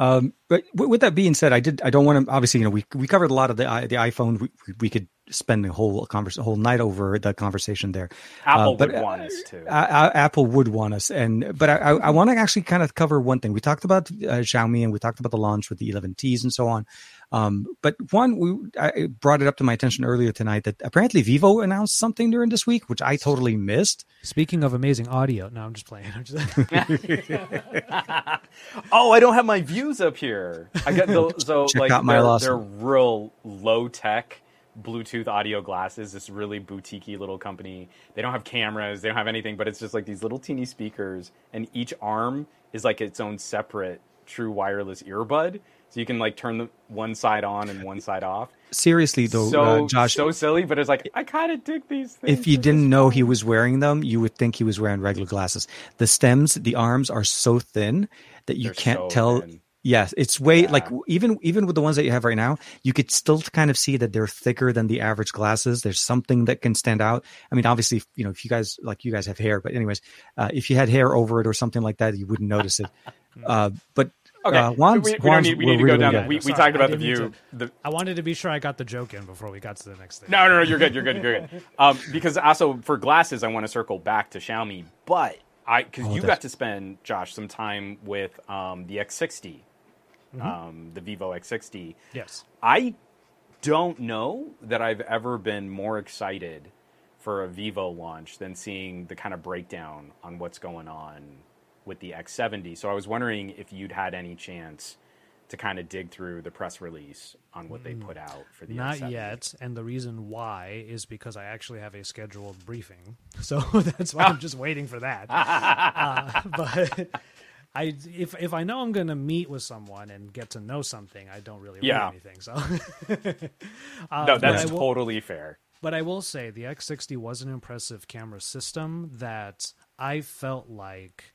Um, but with that being said, I did. I don't want to. Obviously, you know, we we covered a lot of the the iPhone. We, we- we could spend the whole convers a whole night over the conversation there. apple Uh, but, would uh, want us to A- A- Apple would want us, and but I, I, I want to actually kind of cover one thing. We talked about uh, Xiaomi, and we talked about the launch with the 11Ts and so on. Um, but one, we I brought it up to my attention earlier tonight that apparently Vivo announced something during this week, which I totally missed. Speaking of amazing audio, no, I'm just playing. I'm just, Oh, I don't have my views up here. I got the, so Check like out my they're, they're real low tech Bluetooth audio glasses. This really boutiquey little company. They don't have cameras. They don't have anything, but it's just like these little teeny speakers, and each arm is like its own separate true wireless earbud. So you can like turn the one side on and one side off. Seriously though, so uh, Josh, so silly, but it's like I kind of dig these things. if you didn't know he was wearing them, you would think he was wearing regular glasses. The stems, the arms are so thin that you They're can't so tell. thin. Yes, it's way Yeah. like even even with the ones that you have right now, you could still kind of see that they're thicker than the average glasses. There's something that can stand out. I mean, obviously, you know, if you guys like you guys have hair, but anyways, uh, if you had hair over it or something like that, you wouldn't notice it. Uh, but Okay, uh, Juan's, we, we, Juan's need, we need to go really down. good. that. We, we Sorry, talked about the didn't view. mean The, I wanted to be sure I got the joke in before we got to the next thing. No, no, no, you're good. You're good. You're good. Um, because also for glasses, I want to circle back to Xiaomi, but I because Oh, you that's- got to spend Josh some time with um, the X60, um, the Vivo X60. Yes. I don't know that I've ever been more excited for a Vivo launch than seeing the kind of breakdown on what's going on with the X70. So I was wondering if you'd had any chance to kind of dig through the press release on what they put out for the Not X70. yet, and the reason why is because I actually have a scheduled briefing, so that's why I'm just waiting for that. uh, but I, if if I know I'm going to meet with someone and get to know something, I don't really Yeah. anything. So, uh, No, that's will- totally fair. But I will say the X60 was an impressive camera system that I felt like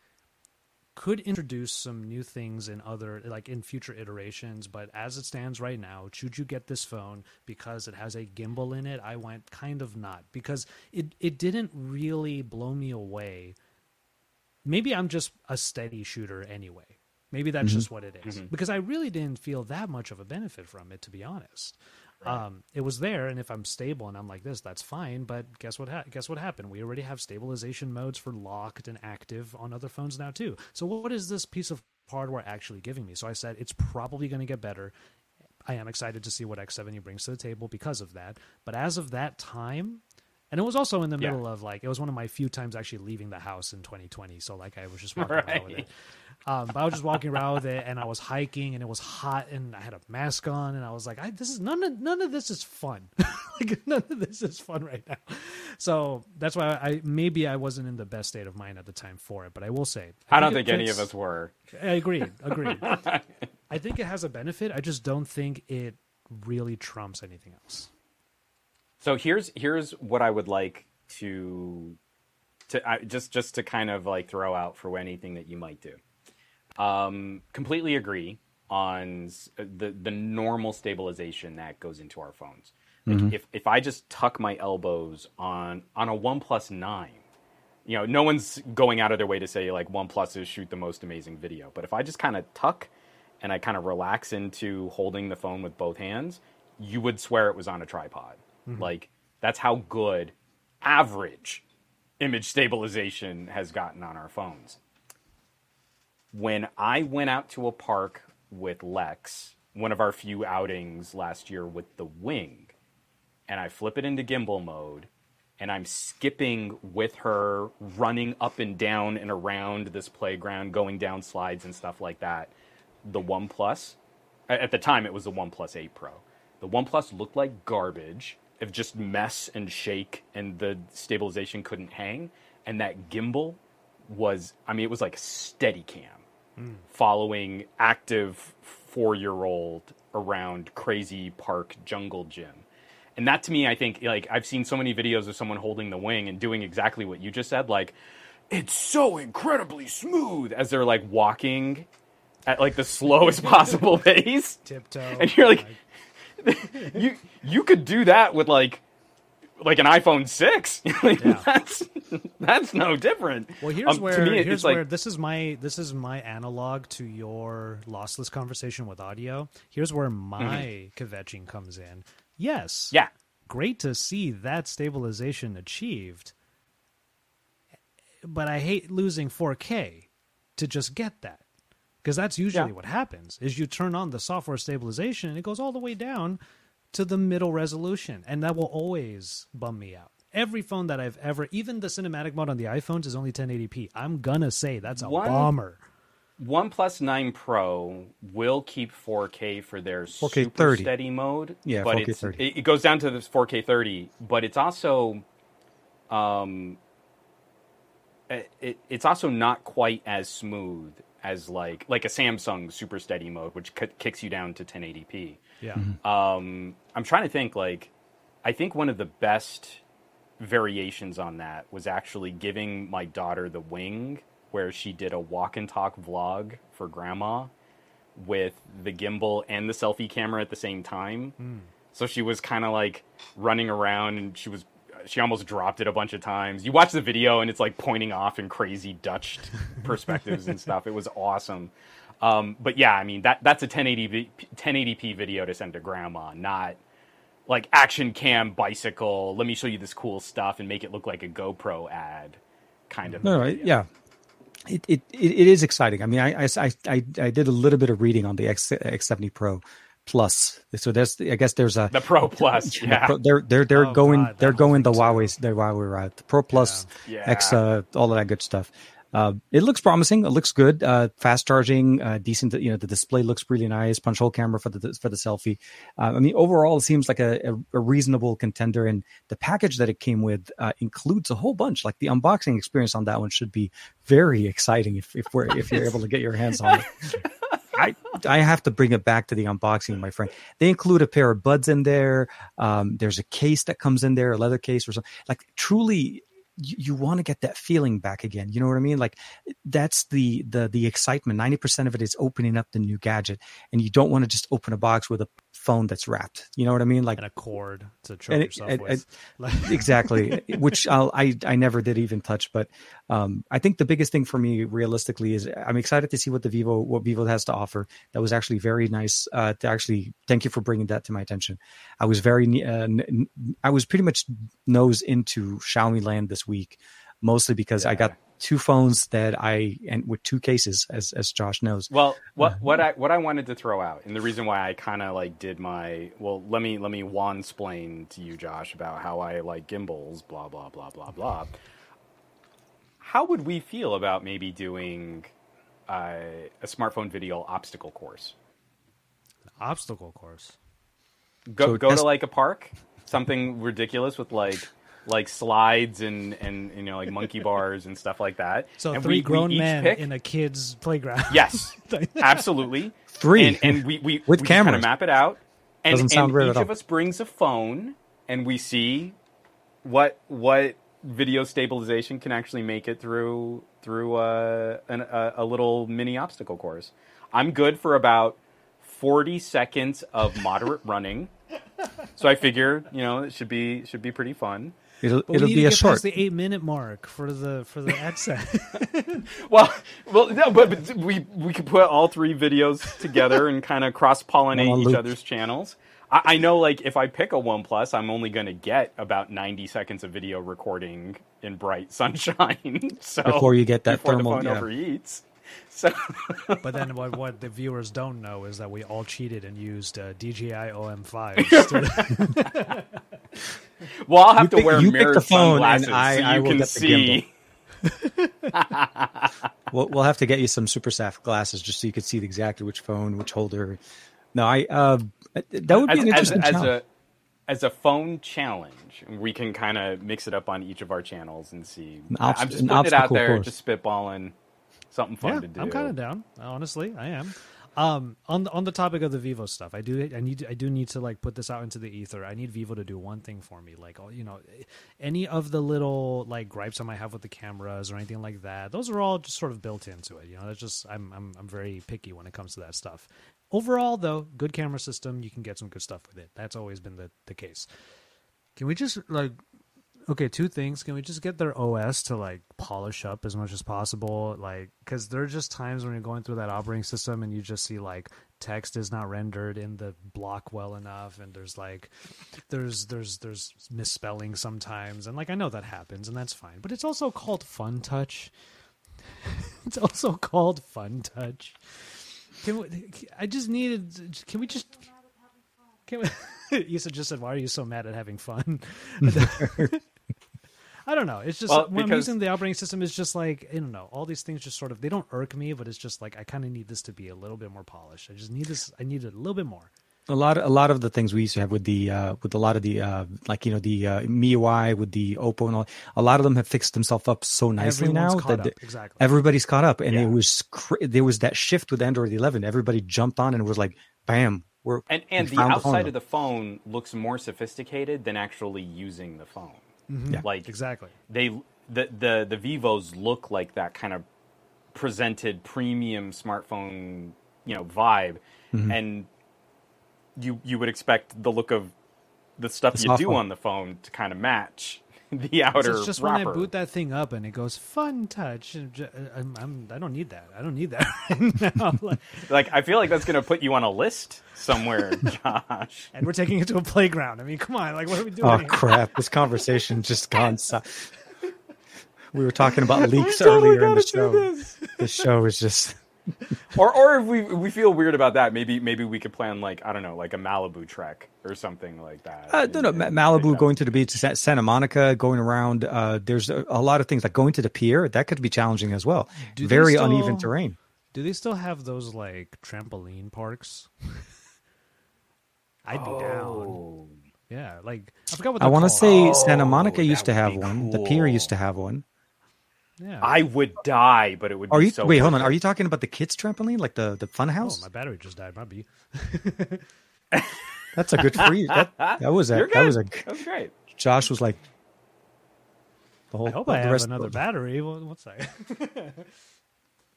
could introduce some new things in other like in future iterations but as it stands right now should you get this phone because it has a gimbal in it i went kind of not because it it didn't really blow me away maybe i'm just a steady shooter anyway maybe that's just what it is. because i really didn't feel that much of a benefit from it to be honest um, it was there, and if I'm stable and I'm like this, that's fine. But guess what? Ha- guess what happened? We already have stabilization modes for locked and active on other phones now too. So what is this piece of hardware actually giving me? So I said it's probably going to get better. I am excited to see what X70 brings to the table because of that. But as of that time, and it was also in the Yeah. middle of like it was one of my few times actually leaving the house in 2020. So like I was just walking around with it. Um, but I was just walking around with it, and I was hiking, and it was hot, and I had a mask on, and I was like, I, "This is none of none of this is fun. like none of this is fun right now." So that's why I maybe I wasn't in the best state of mind at the time for it. But I will say, I don't it think any of us were. I agreed. Agreed. I think it has a benefit. I just don't think it really trumps anything else. So here's here's what I would like to to I, just just to kind of like throw out for anything that you might do. Um, completely agree on the the normal stabilization that goes into our phones. Like if if I just tuck my elbows on on a OnePlus Nine, you know, no one's going out of their way to say like OnePluses shoot the most amazing video, but if I just kind of tuck and I kind of relax into holding the phone with both hands, you would swear it was on a tripod. Mm-hmm. Like that's how good average image stabilization has gotten on our phones. When I went out to a park with Lex, one of our few outings last year with the Wing, and I flip it into gimbal mode, and I'm skipping with her, running up and down and around this playground, going down slides and stuff like that. The OnePlus, at the time it was the OnePlus 8 Pro. The OnePlus looked like garbage, of just mess and shake, and the stabilization couldn't hang. And that gimbal was, I mean, it was like a steady cam following active four year old around crazy park jungle gym. And that to me, I think, like, I've seen so many videos of someone holding the wing and doing exactly what you just said. Like, it's so incredibly smooth as they're like walking at like the slowest possible pace. Tiptoe. And you're like, you you could do that with like like an iPhone six. like, Yeah. That's that's no different. Well, here's Um, where to me, here's it's like where this is my this is my analog to your lossless conversation with audio. Here's where my kvetching comes in. Yes, yeah. great to see that stabilization achieved, but I hate losing 4K to just get that because that's usually Yeah. what happens. Is you turn on the software stabilization and it goes all the way down to the middle resolution, and that will always bum me out. Every phone that I've ever, even the cinematic mode on the iPhones is only 1080p. I'm gonna say that's a One- bummer. OnePlus 9 Pro will keep 4K for their 4K super 30. steady mode. Yeah, but 4K it's, 30. It, it goes down to this 4K 30, but it's also, um, it, it's also not quite as smooth as like like a Samsung super steady mode, which k- kicks you down to 1080p. Yeah, Um, I'm trying to think. Like, I think one of the best variations on that was actually giving my daughter the wing, where she did a walk and talk vlog for grandma with the gimbal and the selfie camera at the same time. So she was kind of like running around, and she was she almost dropped it a bunch of times. You watch the video, and it's like pointing off in crazy Dutch perspectives and stuff. It was awesome. Um, but yeah, I mean that that's a 1080p, 1080p video to send to grandma, not like action cam bicycle. Let me show you this cool stuff and make it look like a GoPro ad, kind of. No, video. yeah. It, it it it is exciting. I mean, I, I, I, I did a little bit of reading on the X X70 Pro Plus. So there's, I guess there's a The Pro Plus, the yeah. Pro- they're they're they're Oh, going God, they're going the thing, too. Huawei the Huawei route. The Pro Plus Yeah. X uh, all of that good stuff. uh, it looks promising. It looks good. Uh, fast charging, uh, decent. You know, the display looks really nice. Punch hole camera for the for the selfie. Uh, I mean, overall, it seems like a, a, a, reasonable contender. And the package that it came with uh, includes a whole bunch. Like the unboxing experience on that one should be very exciting if if we're if you're able to get your hands on it. I I have to bring it back to the unboxing, my friend. They include a pair of buds in there. Um, there's a case that comes in there, a leather case or something. Like truly, you, you want to get that feeling back again. You know what I mean? Like that's the the the excitement. Ninety percent of it is opening up the new gadget, and you don't want to just open a box with a phone that's wrapped. You know what I mean? Like and a cord to charge yourself it, with. It, exactly, which I'll, i I never did even touch. But um, I think the biggest thing for me, realistically, is I'm excited to see what the Vivo what Vivo has to offer. That was actually very nice. Uh, to actually thank you for bringing that to my attention. I was very uh, I was pretty much nose into Xiaomi Land this week, mostly because yeah. I got two phones that I and with two cases, as as Josh knows. Well, what uh, what I what I wanted to throw out, and the reason why I kind of like did my well, let me let me one explain to you, Josh, about how I like gimbals, blah blah blah blah blah. How would we feel about maybe doing uh, a smartphone video obstacle course? obstacle course. Go so go to like a park, something ridiculous with like like slides and and you know like monkey bars and stuff like that. So and three we, grown we men pick... in a kid's playground. Yes, absolutely. Three and, and we we with we cameras. Kind of map it out. And, Doesn't sound and each of us brings a phone, and we see what what video stabilization can actually make it through through uh, an, a, a little mini obstacle course. I'm good for about 40 seconds of moderate running. So I figure, you know, it should be should be pretty fun. It'll but it'll be a short. the eight minute mark for the for the ad set. well, well, no, but, but, we we could put all three videos together and kind of cross pollinate each other's channels. I, I, know, like, if I pick a OnePlus, I'm only going to get about 90 seconds of video recording in bright sunshine. so before you get that before thermal, the phone yeah. overheats. So, but then what, what the viewers don't know is that we all cheated and used uh, DJI OM5. well, I'll have you to pick, wear you mirrored pick the phone sunglasses and I, so you I will can get see. we'll, we'll have to get you some super saft glasses just so you can see exactly which phone, which holder. No, I uh, that would be as, an interesting as, as a as a phone challenge. We can kind of mix it up on each of our channels and see. Obst- I'm just putting it out there, course. just spitballing something fun yeah, to do. I'm kind of down. Honestly, I am. Um, on the, on the topic of the Vivo stuff, I do I need I do need to like put this out into the ether. I need Vivo to do one thing for me, like you know, any of the little like gripes I might have with the cameras or anything like that. Those are all just sort of built into it. You know, that's just I'm I'm I'm very picky when it comes to that stuff. Overall, though, good camera system. You can get some good stuff with it. That's always been the the case. Can we just like okay, two things. Can we just get their OS to like polish up as much as possible? Like, because there are just times when you're going through that operating system and you just see like text is not rendered in the block well enough, and there's like, there's there's there's misspelling sometimes, and like I know that happens, and that's fine. But it's also called Funtouch. it's also called Funtouch. Can we, I just needed? Can we just? Can we, you just said, "Why are you so mad at having fun?" I don't know. It's just well, when because... I'm using the operating system, it's just like I don't know. All these things just sort of they don't irk me, but it's just like I kind of need this to be a little bit more polished. I just need this. I need it a little bit more. A lot, a lot of the things we used to have with the uh, with a lot of the uh, like you know the uh, MIUI with the Oppo and all, a lot of them have fixed themselves up so nicely Everyone's now that exactly. everybody's caught up, and yeah. it was cr- there was that shift with Android 11. Everybody jumped on and was like, "Bam, we're and and the outside the of the phone looks more sophisticated than actually using the phone. Mm-hmm. Yeah, like exactly. They the the the Vivos look like that kind of presented premium smartphone you know vibe, mm-hmm. and you you would expect the look of the stuff the you do phone. on the phone to kind of match the outer. It's just wrapper. when I boot that thing up and it goes Funtouch. Uh, I'm, I'm, I do not need that. I don't need that right now. Like, like, I feel like that's going to put you on a list somewhere, Josh. and we're taking it to a playground. I mean, come on. Like, what are we doing? Oh here? crap! This conversation just gone. So- we were talking about leaks earlier in the show. The show is just or or if we if we feel weird about that, maybe maybe we could plan like I don't know, like a Malibu trek or something like that. Uh, no, no, And- Ma- and Malibu, take going to the beach, Santa Monica, going around. Uh, there's a, a lot of things like going to the pier. That could be challenging as well. Do Very still- uneven terrain. Do they still have those like trampoline parks? I'd be down. Oh. Yeah, like I forgot what I want to called. say Santa Oh, Monica that used to have be one. The pier used to have one. Yeah. I would die, but it would. Are be you so wait? Hold on. Are you talking about the kids trampoline, like the the fun oh, house? my battery just died. My B. That's a good freeze. That, that was a You're that was a. good. That's great. Josh was like. The whole. I hope I have rest- another battery. Well, What's that?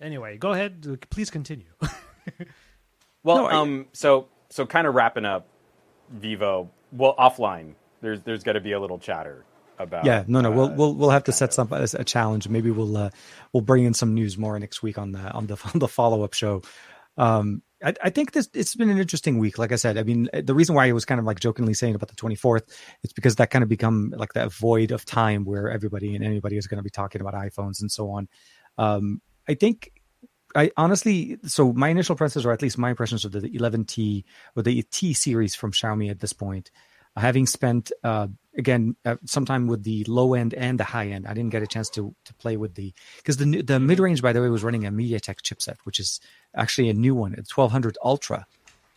anyway, go ahead. uh, Please continue. Well, No, I- um, so so kind of wrapping up Vivo. Well, offline, there's there's got to be a little chatter about. Yeah, no, no. We'll uh, we'll we'll have to set some a challenge. Maybe we'll uh, we'll bring in some news more next week on the on the on the follow up show. Um, I, I think this it's been an interesting week. Like I said, I mean, the reason why I was kind of like jokingly saying about the twenty fourth, it's because that kind of become like that void of time where everybody and anybody is going to be talking about iPhones and so on. Um, I think I honestly, so my initial impressions, or at least my impressions of the 11T or the T series from Xiaomi at this point, having spent uh, again uh, some time with the low end and the high end, I didn't get a chance to to play with the because the the mid range, by the way, was running a MediaTek chipset, which is actually a new one, a 1200 Ultra.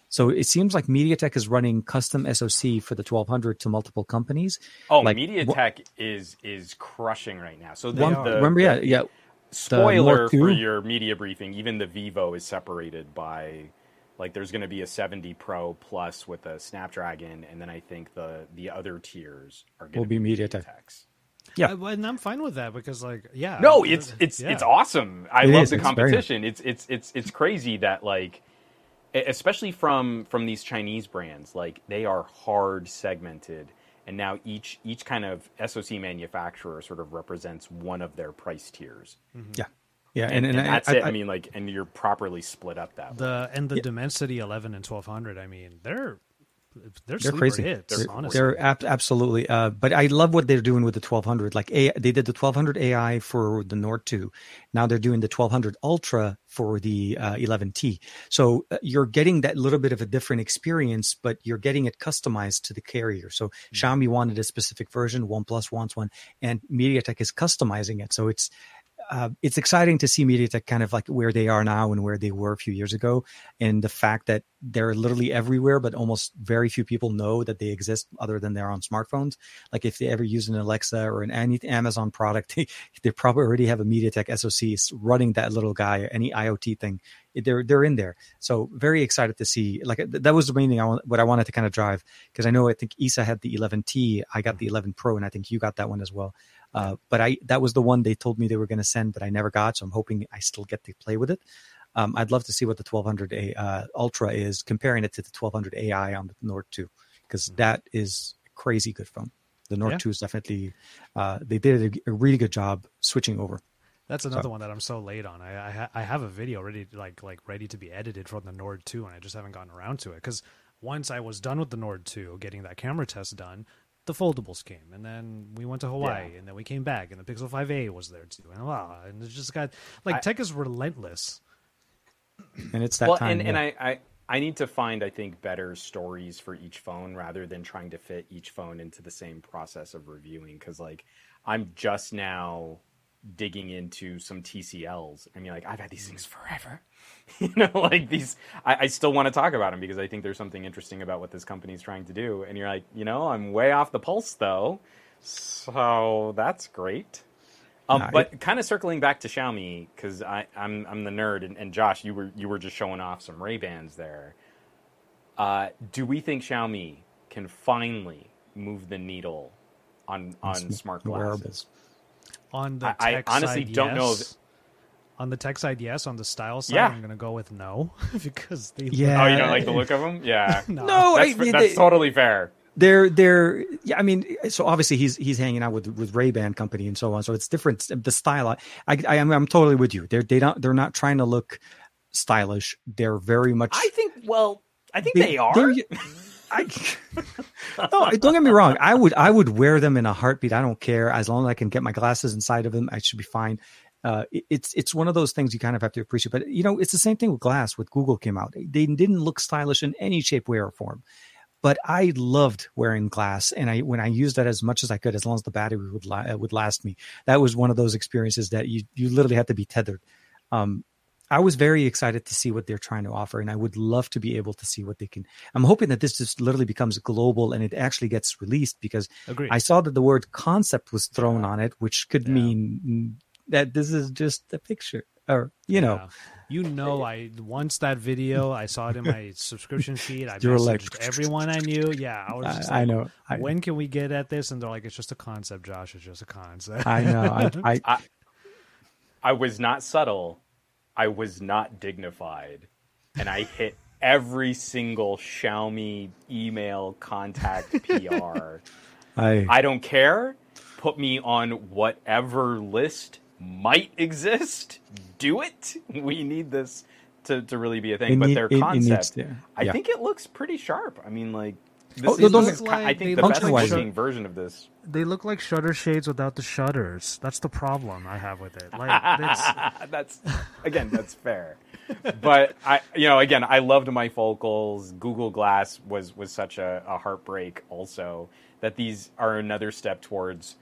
So it seems like MediaTek is running custom SoC for the 1200 to multiple companies. Oh, like, MediaTek is is crushing right now. So the, One, the remember, yeah, yeah, spoiler for your media briefing, even the Vivo is separated by like there's going to be a 70 Pro Plus with a Snapdragon, and then I think the the other tiers are going Will to be be MediaTek. Yeah. I- and I'm fine with that because, like, yeah. No, it's it's yeah. it's awesome. I It love is, the it's very- competition. It's it's it's it's crazy that like especially from from these Chinese brands, like they are hard segmented and now each each kind of SoC manufacturer sort of represents one of their price tiers. yeah, yeah, And, and, and, I- that's I- it. I, I- mean like and you're properly split up that way. the and the Dimensity 11 and 1200. I mean, they're they're, they're crazy. hits. they're, honestly, they're ab- absolutely. Uh, but I love what they're doing with the 1200. Like a, they did the 1200 AI for the Nord 2. Now they're doing the 1200 Ultra for the uh, 11T. So uh, you're getting that little bit of a different experience, but you're getting it customized to the carrier. So Xiaomi wanted a specific version, OnePlus wants one, and MediaTek is customizing it. So it's uh, it's exciting to see MediaTek kind of like where they are now and where they were a few years ago, and the fact that they're literally everywhere, but almost very few people know that they exist other than they're on smartphones. Like if they ever use an Alexa or an any Amazon product, they, they probably already have a MediaTek SoC running that little guy, or any IoT thing. They're they're in there. So very excited to see. Like that was the main thing I want, what I wanted to kind of drive because I know I think Isa had the 11T, I got the 11 Pro, and I think you got that one as well. Uh, but I that was the one they told me they were going to send, but I never got. So I'm hoping I still get to play with it. Um, I'd love to see what the 1200 A, uh, Ultra is, comparing it to the 1200 AI on the Nord 2, because that is a crazy good phone. The Nord Yeah. 2 is definitely uh, they did a, really good job switching over. That's another one that I'm so late on. I I, ha- I have a video ready to, like like ready to be edited from the Nord 2 and I just haven't gotten around to it cuz once I was done with the Nord 2 getting that camera test done, the foldables came and then we went to Hawaii Yeah. and then we came back and the Pixel 5a was there too and blah, and it's just got like I- tech is relentless. And it's that well, time. and, and. I, I I need to find I think better stories for each phone rather than trying to fit each phone into the same process of reviewing because like I'm just now digging into some TCLs. I mean, like I've had these things forever. you know, like these. I, I still want to talk about them because I think there's something interesting about what this company is trying to do. And you're like, you know, I'm way off the pulse though, so that's great. Um, Nah, but kind of circling back to Xiaomi because I'm I'm the nerd and, and Josh, you were you were just showing off some Ray Bans there. Uh, do we think Xiaomi can finally move the needle on on Sm- smart glasses? wearables. On the I- I honestly side, don't know yes. On the tech side, yes. On the style side, Yeah. I'm gonna go with no because they Yeah. Oh, you don't like the look of them? Yeah, no. No, that's, I mean, that's they- totally fair. they're they're yeah i mean so obviously he's he's hanging out with with ray-ban company and so on so it's different the style i i, I am i'm totally with you they're they don't they're not trying to look stylish they're very much I think. Well, I think they, are. they're- I, no, don't get me wrong. I would I would wear them in a heartbeat. I don't care as long as I can get my glasses inside of them. I should be fine. Uh, it, it's it's one of those things you kind of have to appreciate. But you know, it's the same thing with glass. With Google came out, they didn't look stylish in any shape, way, or form. But I loved wearing glass, and I when I used that as much as I could, as long as the battery would la- would last me. That was one of those experiences that you you literally had to be tethered. Um, I was very excited to see what they're trying to offer, and I would love to be able to see what they can. I'm hoping that this just literally becomes global and it actually gets released because Agreed. I saw that the word concept was thrown on it, which could Yeah. mean that this is just a picture, or you know, Yeah. You know, I once that video, I saw it in my subscription feed. I You were messaged like- everyone I knew. Yeah, I was just I, I know, I, when can we get at this? And they're like, it's just a concept, Josh. It's just a concept. I know, I, I, I was not subtle. I was not dignified. And I hit every single Xiaomi email contact PR. I, I don't care. Put me on whatever list might exist. Do it. We need this to, to really be a thing. It but need- their it- it concept, needs to- I yeah. think it looks pretty sharp. I mean, like, this Oh, is, no, don't this is get- I think the best like looking shar- version of this. they look like shutter shades without the shutters. That's the problem I have with it. Like, that's again that's fair but i you know again i loved my focals google glass was was such a, a heartbreak also that these are another step towards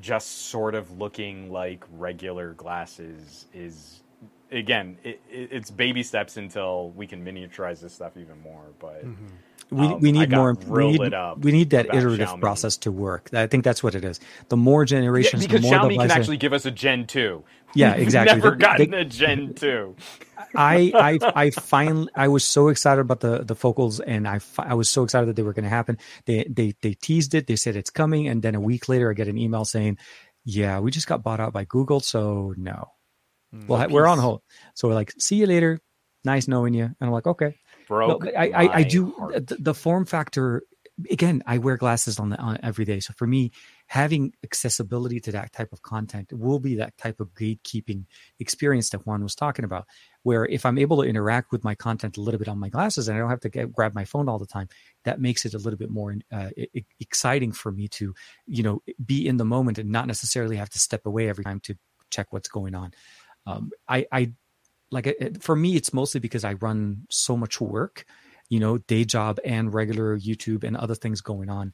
just sort of looking like regular glasses is again it, it, it's baby steps until we can miniaturize this stuff even more but mm-hmm. We, um, we need more. We need, we need that iterative Xiaomi. process to work. I think that's what it is. The more yeah, generations, because the more xiaomi can actually give us a gen 2 Yeah, We've exactly. never They- gotten a gen 2 I I I finally I was so excited about the the focals and I I was so excited that they were going to happen. They they they teased it. They said it's coming, and then a week later I get an email saying, "Yeah, we just got bought out by Google, so no, well ha- we're on hold." So we're like, "See you later. Nice knowing you." And I'm like, "Okay." No, broke but I, I, I do the, the form factor. Again, I wear glasses on the on every day, so for me, having accessibility to that type of content will be that type of gatekeeping experience that Juan was talking about. Where if I'm able to interact with my content a little bit on my glasses, and I don't have to get, grab my phone all the time, that makes it a little bit more uh, exciting for me to, you know, be in the moment and not necessarily have to step away every time to check what's going on. Um, I, I like it, for me it's mostly because i run so much work you know day job and regular youtube and other things going on.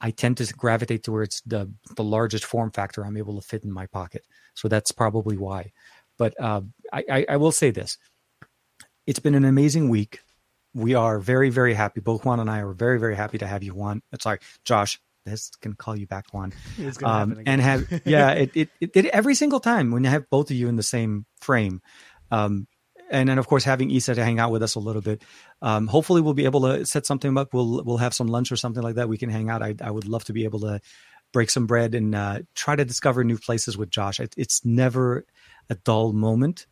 I tend to gravitate towards the the largest form factor i'm able to fit in my pocket. So that's probably why. But uh, I, I i will say this. It's been an amazing week. We are very very happy. Both juan and i are very very happy to have you juan. Uh, sorry josh. This can call you back juan. It's gonna happen um, and have yeah it, it, it, it every single time when you have both of you in the same frame um, and then of course having Isa to hang out with us a little bit. Um, hopefully we'll be able to set something up. We'll we'll have some lunch or something like that. We can hang out. I I would love to be able to break some bread and uh, try to discover new places with Josh. It, it's never a dull moment.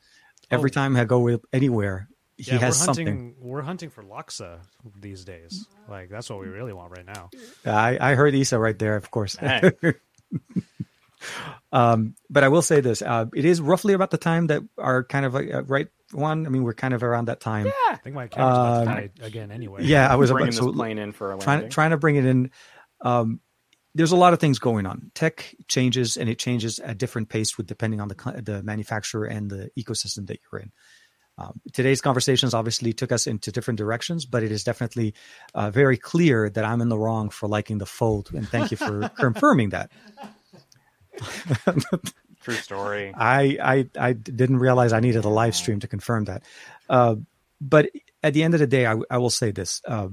Every Oh. time I go anywhere, he yeah, has we're hunting. something. We're hunting for Luxa these days. Like that's what we really want right now. I, I heard Isa right there, of course. Hey. um, but I will say this: uh, it is roughly about the time that our kind of uh, right one. I mean, we're kind of around that time. Yeah, I think my camera's about to Um, die again anyway. Yeah, I was bringing about this so plane in for a trying landing. trying to bring it in. Um, there's a lot of things going on. Tech changes, and it changes at different pace with depending on the the manufacturer and the ecosystem that you're in. Um, today's conversations obviously took us into different directions, but it is definitely uh, very clear that I'm in the wrong for liking the fold, and thank you for confirming that. True story. I, I I didn't realize I needed a live stream to confirm that. Uh, but at the end of the day, I, I will say this: uh,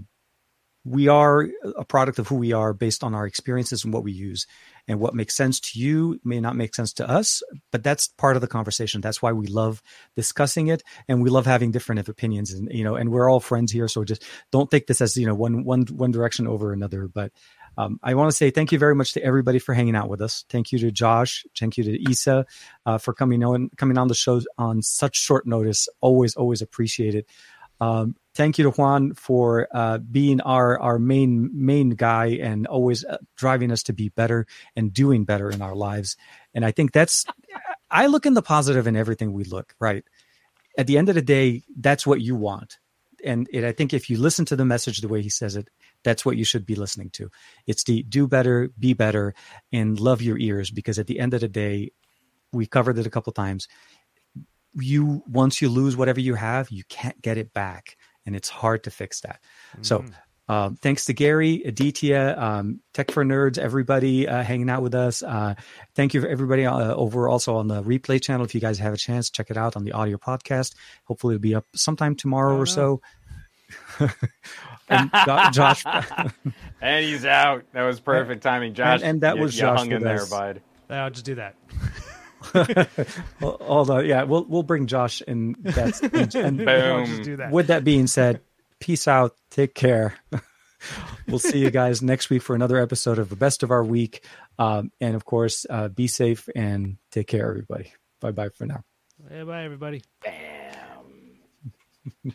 we are a product of who we are based on our experiences and what we use, and what makes sense to you may not make sense to us. But that's part of the conversation. That's why we love discussing it, and we love having different opinions. And you know, and we're all friends here, so just don't take this as you know one one one direction over another. But um, I want to say thank you very much to everybody for hanging out with us. Thank you to Josh. Thank you to Isa uh, for coming on coming on the show on such short notice. Always, always appreciate it. Um, thank you to Juan for uh, being our our main main guy and always uh, driving us to be better and doing better in our lives. And I think that's I look in the positive in everything we look right. At the end of the day, that's what you want. And it, I think if you listen to the message the way he says it, that's what you should be listening to. It's the do better, be better, and love your ears because at the end of the day, we covered it a couple times. You once you lose whatever you have, you can't get it back, and it's hard to fix that. So. Um, thanks to Gary, Aditya, um, Tech for Nerds, everybody uh, hanging out with us. Uh, thank you for everybody uh, over also on the replay channel. If you guys have a chance, check it out on the audio podcast. Hopefully, it'll be up sometime tomorrow or so. and Josh, And he's out. That was perfect timing, Josh. and that you- was you Josh hung in with there, us. bud. I'll just do that. although yeah, we'll we'll bring Josh in. that's and, and I'll Boom. just do that. with that being said, peace out. Take care. we'll see you guys next week for another episode of the best of our week. Um, and of course, uh, be safe and take care, everybody. Bye bye for now. Hey, bye, everybody. Bam.